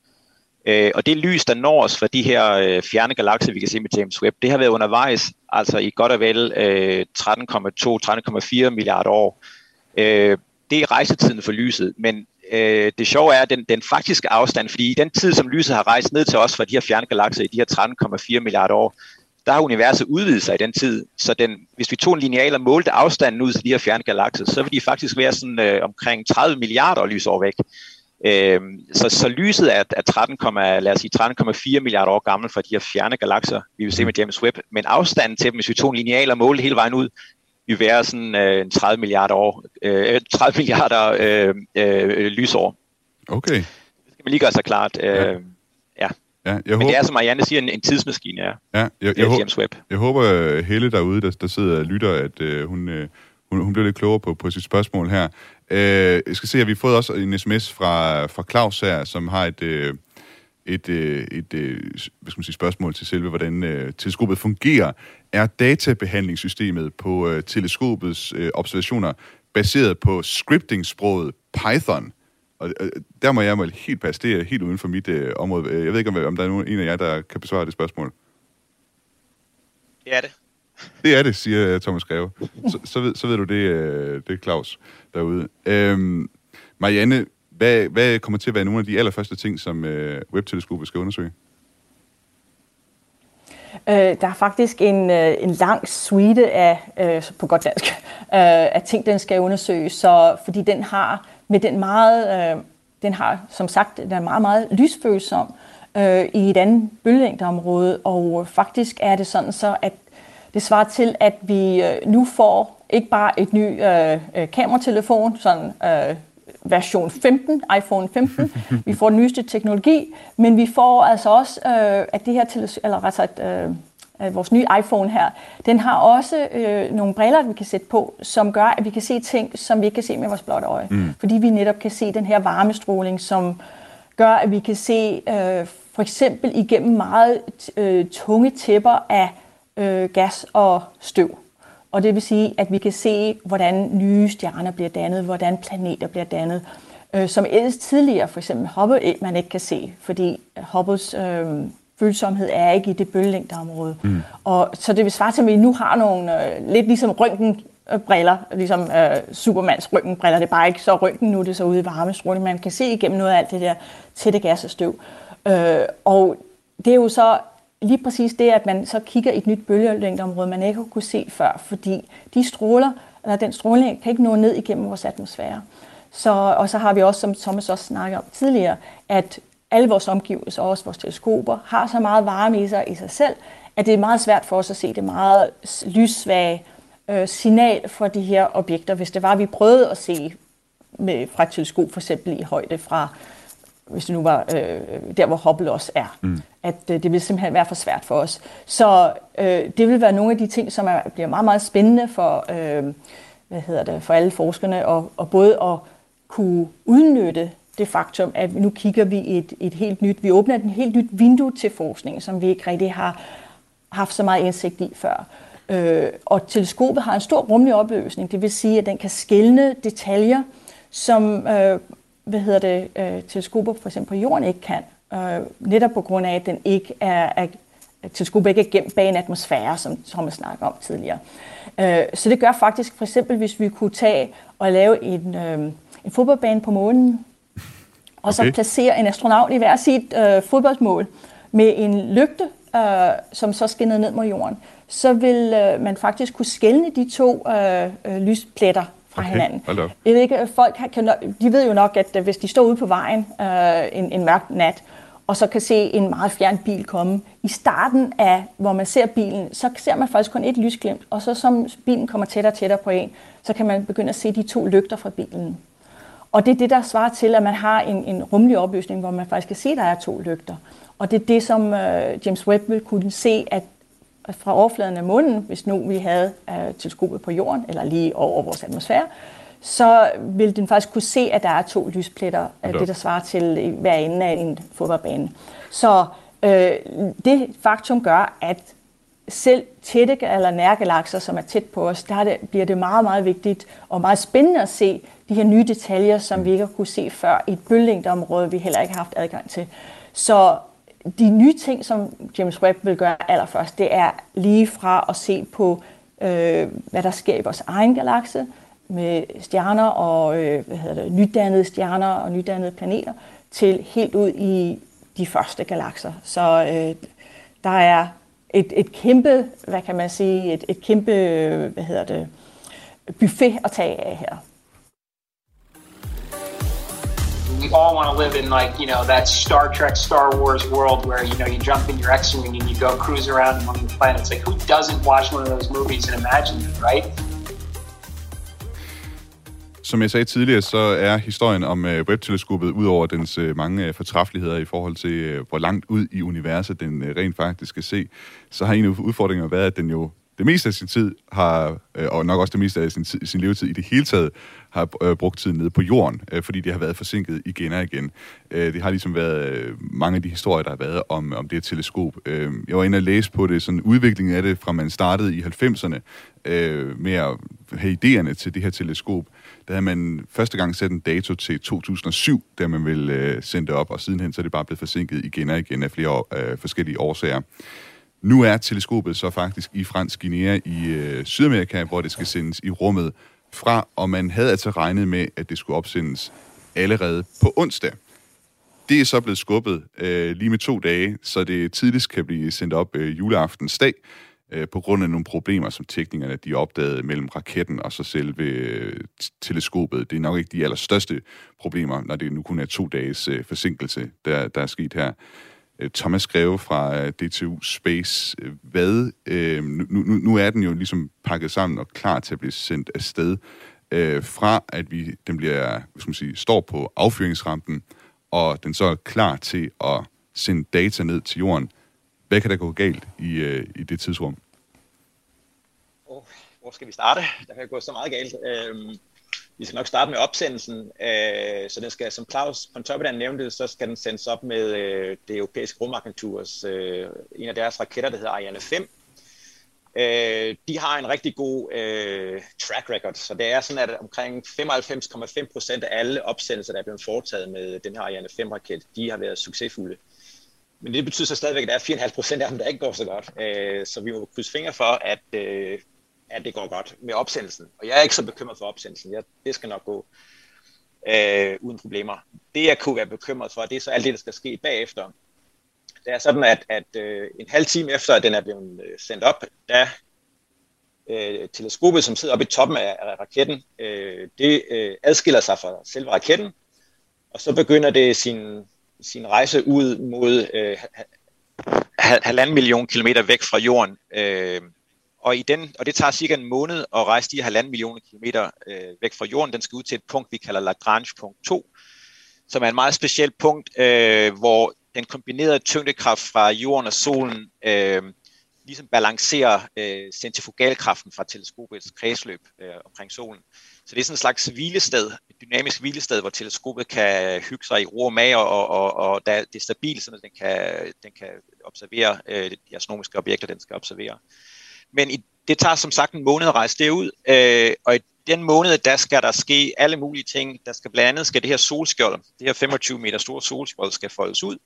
Øh, og det lys, der når os fra de her øh, fjerne galakser, vi kan se med James Webb, det har været undervejs, altså i godt og vel øh, 13,2-13,4 milliarder år. Øh, det er rejsetiden for lyset, men øh, det sjove er, at den, den faktiske afstand, fordi i den tid, som lyset har rejst ned til os fra de her fjerne galakser i de her 13,4 milliarder år, der har universet udvidet sig i den tid, så den, hvis vi tog en lineal og målte afstanden ud til de her fjerne galakser, så vil de faktisk være sådan øh, omkring 30 milliarder lysår væk. Øh, så, så lyset er, er 13, lad os sige 13,4 milliarder år gammel for de her fjerne galakser, vi vil se med James Webb. Men afstanden til dem, hvis vi tog en lineal og målte hele vejen ud, vil være sådan øh, 30 milliarder år, øh, 30 milliarder øh, øh, lysår. Okay. Det skal man lige gøre sig klart. Øh, ja. Ja. Jeg Men håber... det er, som Marianne siger, en, en tidsmaskine, ja. ja jeg, jeg, James Webb. Jeg håber, Helle derude, der, der sidder og lytter, at øh, hun, øh, hun, hun bliver lidt klogere på, på sit spørgsmål her. Øh, jeg skal se, at vi har fået også en sms fra, fra Claus her, som har et, øh, et, øh, et øh, hvad skal man sige, spørgsmål til selve, hvordan øh, teleskopet fungerer. Er databehandlingssystemet på øh, teleskopets øh, observationer baseret på scripting-sproget Python? Og øh, der må jeg må helt passe, det er helt uden for mit øh, område. Jeg ved ikke, om, om der er nogen, en af jer, der kan besvare det spørgsmål. Det er det. [LAUGHS] Det er det, siger Thomas Greve. Så, så, ved, så ved du, det, øh, det er Claus derude. Øhm, Marianne, hvad, hvad kommer til at være nogle af de allerførste ting, som øh, webteleskopet skal undersøge? Øh, der er faktisk en, øh, en lang suite af, øh, på godt dansk, [LAUGHS] øh, af ting, den skal undersøge, så, fordi den har med den meget, øh, den har som sagt, den er meget, meget lysfølsom øh, i et andet bølgelængdeområde, og faktisk er det sådan så, at det svarer til, at vi øh, nu får ikke bare et ny øh, øh, kameratelefon, sådan øh, version 15, iPhone 15. [LAUGHS] vi får den nyeste teknologi, men vi får altså også, øh, at det her eller altså at, øh, vores nye iPhone her, den har også øh, nogle briller, vi kan sætte på, som gør, at vi kan se ting, som vi ikke kan se med vores blotte øje. Mm. Fordi vi netop kan se den her varmestråling, som gør, at vi kan se øh, for eksempel igennem meget øh, tunge tæpper af øh, gas og støv. Og det vil sige, at vi kan se, hvordan nye stjerner bliver dannet, hvordan planeter bliver dannet, øh, som ellers tidligere, for eksempel Hubble, man ikke kan se, fordi Hubbles øh, følsomhed er ikke i det bølgelængdeområde. Mm. Og så det vil svare til, at vi nu har nogle, øh, lidt ligesom røntgenbriller, ligesom øh, Supermans røntgenbriller, det er bare ikke så røntgen nu, det er så ude i varmestråling, man kan se igennem noget af alt det der tætte gas og støv. Øh, og det er jo så lige præcis det, at man så kigger i et nyt bølgelængdeområde, man ikke har kunne se før, fordi de stråler, eller den stråling kan ikke nå ned igennem vores atmosfære. Så, og så har vi også, som Thomas også snakkede om tidligere, at alle vores omgivelser, også vores teleskoper, har så meget varme i sig i sig selv, at det er meget svært for os at se det meget lyssvage øh, signal for de her objekter. Hvis det var, at vi prøvede at se med, fra et teleskop for eksempel i højde fra hvis det nu var øh, der, hvor Hubble også er. Mm. At øh, det vil simpelthen være for svært for os. Så øh, det vil være nogle af de ting, som er, bliver meget, meget spændende for, øh, hvad hedder det, for alle forskerne, og, og både at kunne udnytte det faktum, at nu kigger vi et, et helt nyt, vi åbner et helt nyt vindue til forskning, som vi ikke rigtig har haft så meget indsigt i før. Øh, og teleskopet har en stor rumlig opløsning, det vil sige, at den kan skælne detaljer, som øh, hvad hedder det, øh, teleskoper for eksempel på jorden ikke kan. Øh, netop på grund af, at den ikke er, er teleskopet ikke er gemt bag en atmosfære, som Thomas snakker om tidligere. Øh, så det gør faktisk, for eksempel hvis vi kunne tage og lave en, øh, en fodboldbane på månen, og så placere en astronaut i hver sit øh, fodboldsmål med en lygte, øh, som så skinnede ned mod jorden, så vil øh, man faktisk kunne skelne de to øh, øh, lyspletter fra okay. hinanden. Jeg ved ikke, folk kan, de ved jo nok, at øh, hvis de står ude på vejen øh, en, en mørk nat, og så kan se en meget fjern bil komme. I starten af, hvor man ser bilen, så ser man faktisk kun et lysglimt, og så som bilen kommer tættere og tættere på en, så kan man begynde at se de to lygter fra bilen. Og det er det, der svarer til, at man har en, en rummelig opløsning, hvor man faktisk kan se, at der er to lygter. Og det er det, som øh, James Webb vil kunne se, at fra overfladen af månen, hvis nu vi havde øh, teleskopet på jorden, eller lige over vores atmosfære, så vil den faktisk kunne se, at der er to lyspletter, uh, det der svarer til hver ende af en fodboldbane. Så øh, det faktum gør, at selv tætte eller nærgalakser, som er tæt på os, der det, bliver det meget, meget vigtigt og meget spændende at se de her nye detaljer, som vi ikke har kunne se før i et bølgelængdeområde, vi heller ikke har haft adgang til. Så de nye ting, som James Webb vil gøre allerførst, det er lige fra at se på, øh, hvad der sker i vores egen galakse, med stjerner og øh, hvad hedder det, nydannede stjerner og nydannede planeter, til helt ud i de første galakser. Så øh, der er et, et kæmpe, hvad kan man sige, et, et kæmpe, hvad hedder det, buffet at tage af her. We all want to live in like you know that Star Trek, Star Wars world where you know you jump in your X-wing and you go cruise around among the planets. Like who doesn't watch one of those movies and imagine it, right? Som jeg sagde tidligere, så er historien om øh, uh, Webb-teleskopet, udover dens øh, mange uh, fortræffeligheder i forhold til, hvor langt ud i universet den rent faktisk skal se, så har en af udfordringerne været, at den jo det meste af sin tid har, øh, og nok også det meste af sin, sin levetid i det hele taget, har øh, brugt tiden nede på jorden, øh, fordi det har været forsinket igen og igen. Øh, det har ligesom været øh, mange af de historier, der har været om, om det her teleskop. Øh, jeg var inde og læse på det, sådan udviklingen af det, fra man startede i 90'erne øh, med at have idéerne til det her teleskop. Der havde man første gang sat en dato til 2007, da man ville øh, sende det op, og sidenhen så er det bare blevet forsinket igen og igen af flere øh, forskellige årsager. Nu er teleskopet så faktisk i Fransk Guinea i øh, Sydamerika, hvor det skal sendes i rummet fra, og man havde altså regnet med, at det skulle opsendes allerede på onsdag. Det er så blevet skubbet øh, lige med to dage, så det tidligst kan blive sendt op øh, juleaftensdag, øh, på grund af nogle problemer, som teknikerne de opdagede mellem raketten og så selve øh, teleskopet. Det er nok ikke de allerstørste problemer, når det nu kun er to dages øh, forsinkelse, der, der er sket her. Øh, Thomas Greve fra øh, DTU Space. Øh, hvad, øh, nu, nu, nu er den jo ligesom pakket sammen og klar til at blive sendt afsted. Øh, fra at vi, den bliver, hvad skal man sige, står på affyringsrampen, og den så er klar til at sende data ned til jorden. Hvad kan der gå galt i, øh, i det tidsrum? Oh, hvor skal vi starte? Der kan gå så meget galt. Øh, vi skal nok starte med opsendelsen, øh, så den skal, som Claus på toppen nævnte, så skal den sendes op med øh, det europæiske rumagentur's, øh, en af deres raketter, der hedder Ariane 5. Øh, de har en rigtig god øh, track record, så det er sådan, at omkring 95,5 procent af alle opsendelser, der er blevet foretaget med den her Ariane 5-raket, de har været succesfulde. Men det betyder så stadigvæk, at der er 4,5 procent af dem, der ikke går så godt. Øh, så vi må krydse fingre for, at øh, at det går godt med opsendelsen. Og jeg er ikke så bekymret for opsendelsen. Jeg, det skal nok gå øh, uden problemer. Det jeg kunne være bekymret for, det er så alt det, der skal ske bagefter. Det er sådan, at, at øh, en halv time efter, at den er blevet øh, sendt op, der øh, teleskopet, som sidder oppe i toppen af, af raketten, øh, det øh, adskiller sig fra selve raketten, og så begynder det sin, sin rejse ud mod øh, halvanden million kilometer væk fra jorden. Øh, og, i den, og det tager cirka en måned at rejse de halvanden millioner kilometer øh, væk fra jorden. Den skal ud til et punkt, vi kalder Lagrange punkt 2, som er et meget specielt punkt, øh, hvor den kombinerede tyngdekraft fra jorden og solen øh, ligesom balancerer øh, centrifugalkraften fra teleskopets kredsløb øh, omkring solen. Så det er sådan en slags hvilested, et dynamisk hvilested, hvor teleskopet kan hygge sig i ro og mag, og, og, og der, det er stabilt, så den kan, den kan observere øh, de astronomiske objekter, den skal observere. Men i, det tager som sagt en måned at rejse derud, øh, og i den måned, der skal der ske alle mulige ting. Der skal blandt andet skal det her solskjold, det her 25 meter store solskjold, skal foldes ud.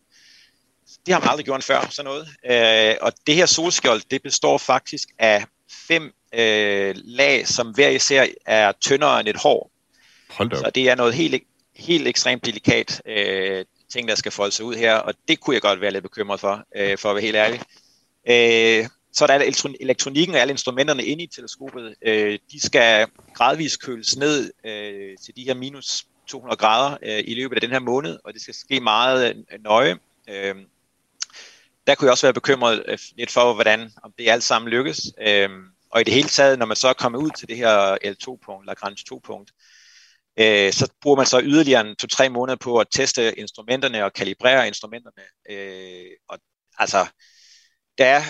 Det har man aldrig gjort før, sådan noget. Øh, og det her solskjold, det består faktisk af fem øh, lag, som hver især er tyndere end et hår. Hold da. Så det er noget helt, helt ekstremt delikat øh, ting, der skal folde sig ud her, og det kunne jeg godt være lidt bekymret for, øh, for at være helt ærlig. Øh, så er der elektronikken og alle instrumenterne inde i teleskopet. Øh, de skal gradvist køles ned øh, til de her minus 200 grader øh, i løbet af den her måned, og det skal ske meget øh, nøje. Øh, der kunne jeg også være bekymret øh, lidt for, hvordan om det alt sammen lykkes. Øh, og i det hele taget, når man så er kommet ud til det her L2-punkt, Lagrange 2-punkt, øh, så bruger man så yderligere en to-tre måneder på at teste instrumenterne og kalibrere instrumenterne. Øh, og altså, der er,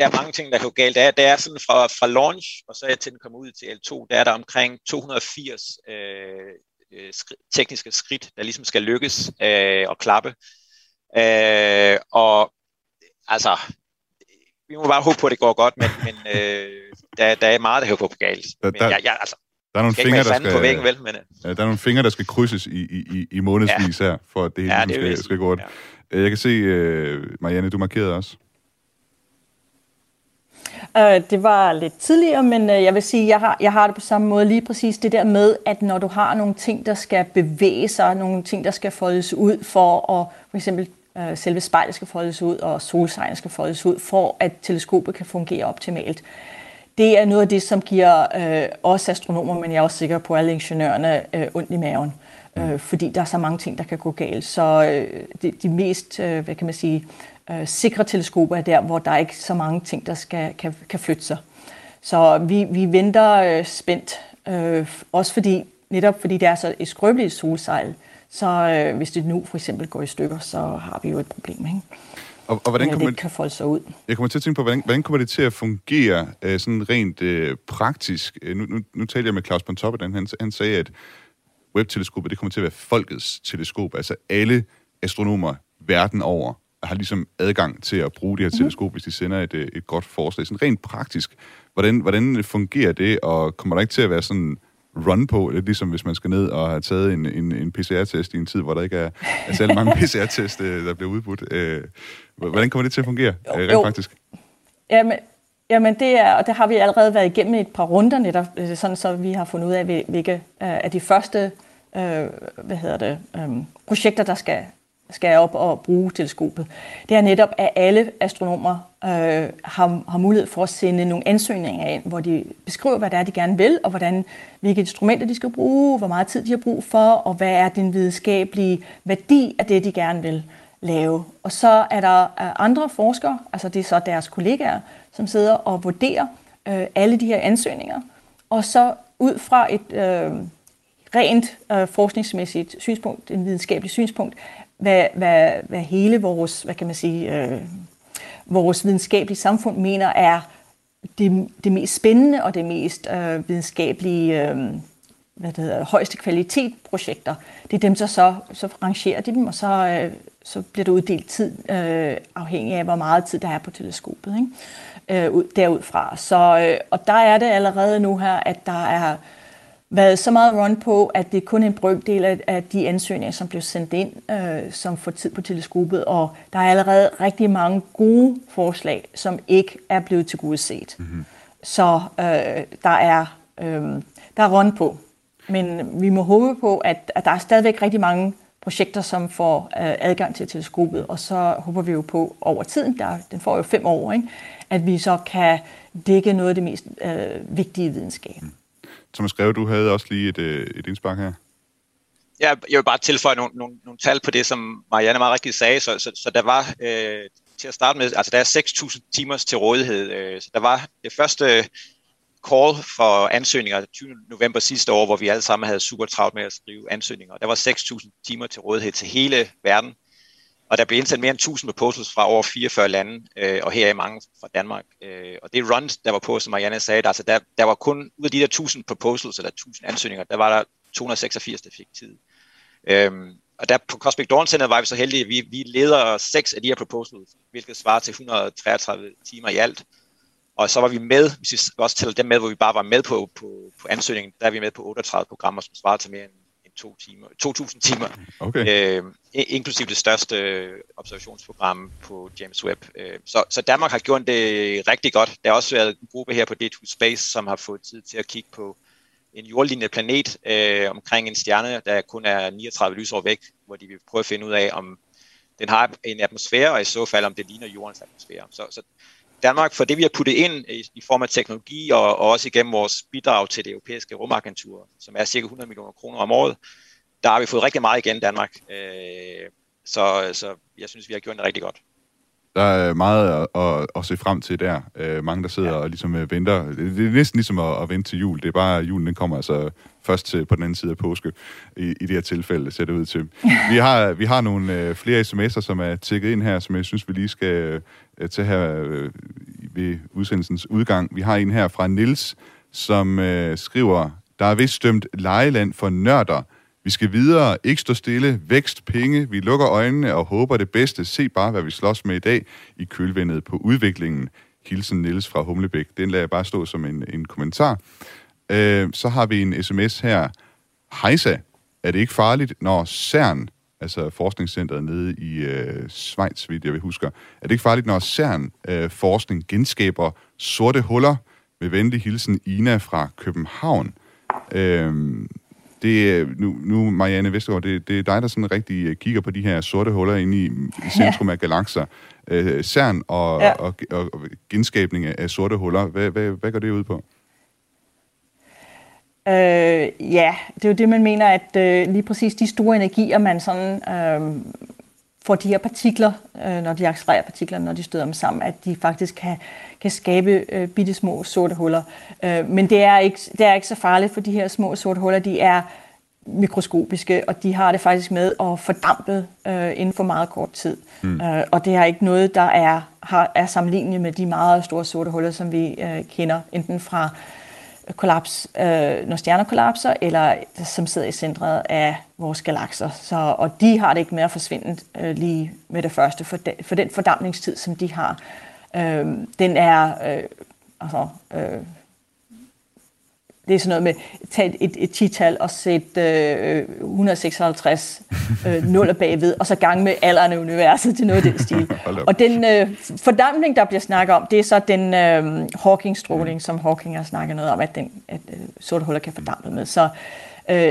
der er mange ting, der kan gå galt. Der er, der er sådan fra, fra launch, og så til den kommer ud til L2, der er der omkring 280 øh, øh, skri, tekniske skridt, der ligesom skal lykkes øh, og klappe. Øh, og altså, vi må bare håbe på, at det går godt, men, men øh, der, der er meget, der kan gå galt. Der, men der, jeg, jeg, altså, der er nogle skal fingre, der skal, på væggen, vel? Men, øh, ja, der er nogle fingre, der skal krydses i, i, i, i månedsvis ja. her, for at det hele Ja, det skal, skal gå godt. Ja. Jeg kan se, uh, Marianne, du markerede også. Øh, det var lidt tidligere, men øh, jeg vil sige, jeg har, jeg har det på samme måde lige præcis det der med, at når du har nogle ting, der skal bevæge sig, nogle ting, der skal foldes ud for at for eksempel øh, selve spejlet skal foldes ud, og solsejlen skal foldes ud, for at teleskopet kan fungere optimalt. Det er noget af det, som giver øh, os astronomer, men jeg er også sikker på alle ingeniørerne, øh, ondt i maven. Øh, fordi der er så mange ting, der kan gå galt. Så øh, de, de mest, øh, hvad kan man sige, øh, sikre teleskoper er der, hvor der er ikke så mange ting, der skal, kan, kan flytte sig. Så vi, vi venter øh, spændt, øh, også fordi, netop fordi det er så et skrøbeligt solsejl, så øh, hvis det nu for eksempel går i stykker, så har vi jo et problem, ikke? Og, og hvordan det kommer, ikke kan folde sig ud. jeg kommer til at tænke på, hvordan, hvordan kommer det til at fungere øh, sådan rent øh, praktisk? Øh, nu, nu, nu talte jeg med Claus Pontoppidan, han, han sagde, at webteleskopet det kommer til at være folkets teleskop. Altså alle astronomer verden over har ligesom adgang til at bruge det her teleskop, hvis de sender et, øh, et godt forslag. Sådan rent praktisk, hvordan, hvordan fungerer det, og kommer der ikke til at være sådan run på, lidt ligesom hvis man skal ned og have taget en, en, en PCR-test i en tid, hvor der ikke er, er særlig mange [LAUGHS] PCR-test, øh, der bliver udbudt. Øh, Hvordan kommer det til at fungere, øh, rent jo. praktisk? Jamen, jamen det er, og det har vi allerede været igennem et par runder netop, sådan så vi har fundet ud af, hvil- hvilke af de første øh, hvad hedder det, øh, projekter, der skal, skal op og bruge teleskopet. Det er netop, at alle astronomer øh, har, har mulighed for at sende nogle ansøgninger ind, hvor de beskriver, hvad det er, de gerne vil, og hvordan, hvilke instrumenter de skal bruge, hvor meget tid de har brug for, og hvad er den videnskabelige værdi af det, de gerne vil lave. Og så er der øh, andre forskere, altså det er så deres kollegaer, som sidder og vurderer øh, alle de her ansøgninger, og så ud fra et øh, rent øh, forskningsmæssigt synspunkt, en videnskabelig synspunkt, hvad, hvad, hvad hele vores, hvad kan man sige, øh, vores videnskabelige samfund mener er det, det mest spændende og det mest øh, videnskabelige, øh, hvad det hedder, højeste kvalitet projekter. Det er dem, der så, så rangerer de dem, og så, øh, så bliver der uddelt tid, øh, afhængig af, hvor meget tid der er på teleskopet, ikke? Øh, derudfra. Så, øh, og der er det allerede nu her, at der er været så meget run på, at det er kun en brøkdel af, af de ansøgninger, som blev sendt ind, øh, som får tid på teleskopet, og der er allerede rigtig mange gode forslag, som ikke er blevet tilgodeset. Mm-hmm. Så øh, der er øh, der er run på. Men vi må håbe på, at, at der er stadigvæk rigtig mange projekter, som får øh, adgang til teleskopet, og så håber vi jo på over tiden, der, den får jo fem år, ikke? at vi så kan dække noget af det mest øh, vigtige videnskab. Thomas Greve, du havde også lige et, øh, et indspark her. Ja, jeg vil bare tilføje nogle, nogle, nogle tal på det, som Marianne meget rigtigt sagde. Så, så, så der var øh, til at starte med, altså der er 6.000 timers til rådighed. Øh, så der var det første call for ansøgninger 20. november sidste år, hvor vi alle sammen havde super travlt med at skrive ansøgninger. Der var 6.000 timer til rådighed til hele verden, og der blev indsendt mere end 1000 proposals fra over 44 lande, øh, og her er mange fra Danmark. Øh, og det run, der var på, som Marianne sagde, der, altså der, der var kun ud af de der 1000 proposals, eller 1000 ansøgninger, der var der 286, der fik tid. Øhm, og der på Cosmic Dawn Center var vi så heldige, at vi, vi leder seks af de her proposals, hvilket svarer til 133 timer i alt. Og så var vi med, hvis vi også tæller dem med, hvor vi bare var med på, på, på ansøgningen, der er vi med på 38 programmer, som svarer til mere end, end to timer, 2.000 timer. Okay. Øh, inklusive det største observationsprogram på James Webb. Øh, så, så Danmark har gjort det rigtig godt. Der har også været en gruppe her på D2 Space, som har fået tid til at kigge på en jordlignende planet øh, omkring en stjerne, der kun er 39 lysår væk, hvor de vil prøve at finde ud af, om den har en atmosfære, og i så fald, om det ligner jordens atmosfære. Så, så Danmark, for det vi har puttet ind i, i form af teknologi, og, og også igennem vores bidrag til det europæiske rumagentur, som er cirka 100 millioner kroner om året, der har vi fået rigtig meget igen i Danmark. Øh, så, så jeg synes, vi har gjort det rigtig godt. Der er meget at, at, at se frem til der. Uh, mange, der sidder ja. og ligesom uh, venter. Det, er næsten ligesom at, at vente til jul. Det er bare, at julen den kommer altså først til, på den anden side af påske, i, i det her tilfælde, ser det ud til. [LAUGHS] Vi har, vi har nogle uh, flere sms'er, som er tækket ind her, som jeg synes, vi lige skal Øh, til her øh, ved udsendelsens udgang. Vi har en her fra Nils, som øh, skriver, der er vist stømt lejeland for nørder, vi skal videre, ikke stå stille, vækst, penge, vi lukker øjnene og håber det bedste. Se bare, hvad vi slås med i dag i kølvandet på udviklingen. Hilsen Niels fra Humlebæk. Den lader jeg bare stå som en, en kommentar. Øh, så har vi en sms her. Hejsa, er det ikke farligt, når CERN, altså forskningscenteret nede i øh, Schweiz, vidt jeg vil huske, er det ikke farligt, når CERN øh, forskning genskaber sorte huller? Med venlig hilsen Ina fra København. Øh, det, nu, nu Marianne Vestergaard, det, det er dig, der sådan rigtig øh, kigger på de her sorte huller inde i, i [LAUGHS] centrum ja. af galakser. Øh, CERN og, ja. og, og, og genskabning af sorte huller, hvad, hvad, hvad går det ud på? Øh, ja, det er jo det, man mener, at øh, lige præcis de store energier, man sådan øh, får de her partikler, øh, når de accelererer partikler, når de støder dem sammen, at de faktisk kan, kan skabe øh, bitte små sorte huller. Øh, men det er, ikke, det er ikke så farligt, for de her små sorte huller, de er mikroskopiske, og de har det faktisk med at fordampe øh, inden for meget kort tid. Mm. Øh, og det er ikke noget, der er, har, er sammenlignet med de meget store sorte huller, som vi øh, kender, enten fra kollaps, øh, når stjerner kollapser, eller som sidder i centret af vores galakser. Så, og de har det ikke med at forsvinde øh, lige med det første, for, de, for den fordampningstid, som de har, øh, den er øh, altså, øh, det er sådan noget med, tage et, et, et tital og sætte øh, 156 øh, [LAUGHS] nuller bagved, og så gang med alderen af universet til noget af den [LAUGHS] stil. og den øh, fordampning, der bliver snakket om, det er så den øh, Hawking-stråling, som Hawking har snakket noget om, at, den, at øh, sorte huller kan fordampe med. Så Øh,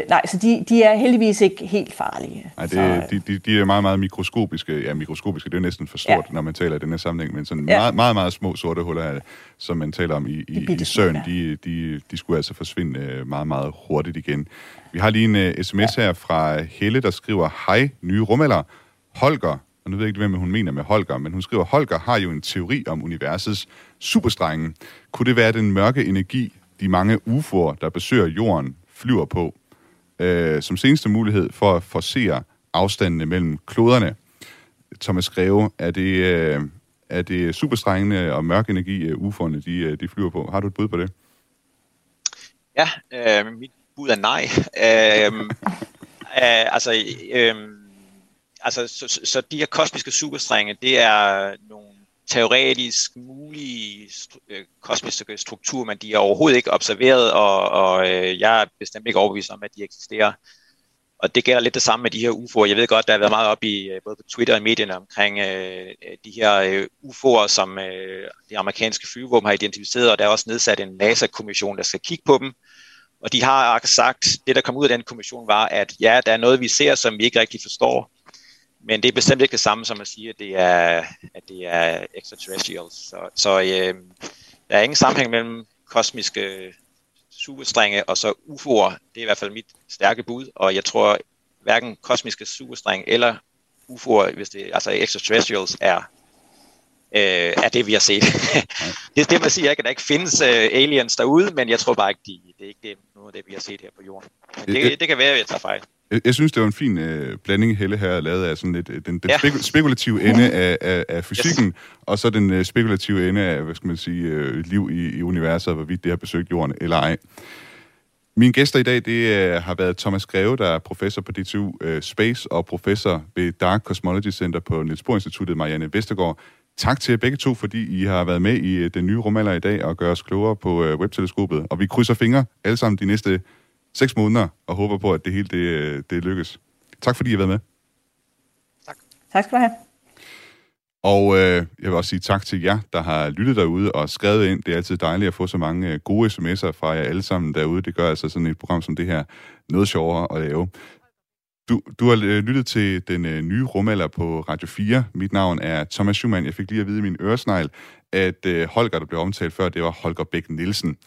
nej, så de, de er heldigvis ikke helt farlige. Nej, det, de, de, de er meget, meget mikroskopiske. Ja, mikroskopiske, det er næsten for stort, ja. når man taler i den her sammenhæng, men sådan ja. meget, meget, meget små sorte huller, som man taler om i, i, i søen, de, de, de skulle altså forsvinde øh, meget, meget hurtigt igen. Vi har lige en uh, sms ja. her fra Helle, der skriver, Hej, nye rumælder. Holger, og nu ved jeg ikke, hvem hun mener med Holger, men hun skriver, Holger har jo en teori om universets superstrenge. Kunne det være den mørke energi, de mange UFO'er, der besøger jorden, flyver på? Øh, som seneste mulighed for at forsere afstandene mellem kloderne. Thomas Greve, er det, øh, er det superstrengende og mørk energi, øh, UFO'erne de, øh, de flyver på? Har du et bud på det? Ja, øh, mit bud er nej. øh, [LAUGHS] øh, altså, øh, altså så, så, så de her kosmiske superstrenge, det er nogle teoretisk mulige øh, kosmiske strukturer, men de er overhovedet ikke observeret, og, og øh, jeg er bestemt ikke overbevist om, at de eksisterer. Og det gælder lidt det samme med de her UFO'er. Jeg ved godt, der har været meget op i øh, både på Twitter og medierne omkring øh, øh, de her øh, UFO'er, som øh, de amerikanske flyvåben har identificeret, og der er også nedsat en NASA-kommission, der skal kigge på dem. Og de har sagt, det der kom ud af den kommission var, at ja, der er noget, vi ser, som vi ikke rigtig forstår, men det er bestemt ikke det samme som at sige, at det er, at det er extraterrestrials. Så, så øh, der er ingen sammenhæng mellem kosmiske superstrenge og så UFO'er. Det er i hvert fald mit stærke bud, og jeg tror hverken kosmiske superstrenge eller UFO'er, hvis det altså extraterrestrials er øh, af det, vi har set. [LAUGHS] det, det man siger ikke, at der ikke findes øh, aliens derude, men jeg tror bare ikke, de, det er ikke det, noget af det, vi har set her på jorden. Men det, det kan være, at jeg tager fejl. Jeg, jeg synes, det var en fin øh, blanding, Helle her har lavet af sådan lidt, øh, den, den ja. spekul- spekulative ende af, af, af fysikken, yes. og så den øh, spekulative ende af, hvad skal man sige, øh, liv i, i universet, hvorvidt det har besøgt jorden eller ej. Mine gæster i dag, det øh, har været Thomas Greve, der er professor på DTU øh, Space og professor ved Dark Cosmology Center på Niels Bohr Instituttet, Marianne Vestergaard. Tak til jer begge to, fordi I har været med i øh, den nye rumalder i dag og gør os klogere på øh, webteleskopet. Og vi krydser fingre alle sammen de næste seks måneder og håber på, at det hele det, øh, det lykkes. Tak fordi I har været med. Tak. Tak skal du have. Og øh, jeg vil også sige tak til jer, der har lyttet derude og skrevet ind. Det er altid dejligt at få så mange øh, gode sms'er fra jer alle sammen derude. Det gør altså sådan et program som det her noget sjovere at lave. Du, du har øh, lyttet til den øh, nye rumalder på Radio 4. Mit navn er Thomas Schumann. Jeg fik lige at vide i min øresnegl, at øh, Holger, der blev omtalt før, det var Holger Bæk Nielsen.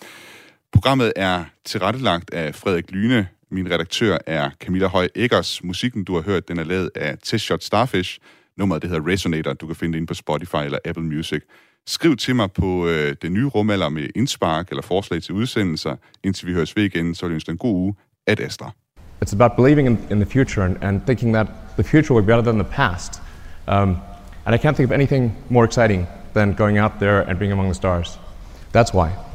Programmet er tilrettelagt af Frederik Lyne. Min redaktør er Camilla Høj Eggers. Musikken, du har hørt, den er lavet af Test Shot Starfish. Nummeret det hedder Resonator. Du kan finde det inde på Spotify eller Apple Music. Skriv til mig på øh, den nye rumalder med indspark eller forslag til udsendelser. Indtil vi høres ved igen, så vil jeg ønske en god uge. Ad Astra. It's about believing in, in the future and, and thinking that the future will be better than the past. Um, and I can't think of anything more exciting than going out there and being among the stars. That's why.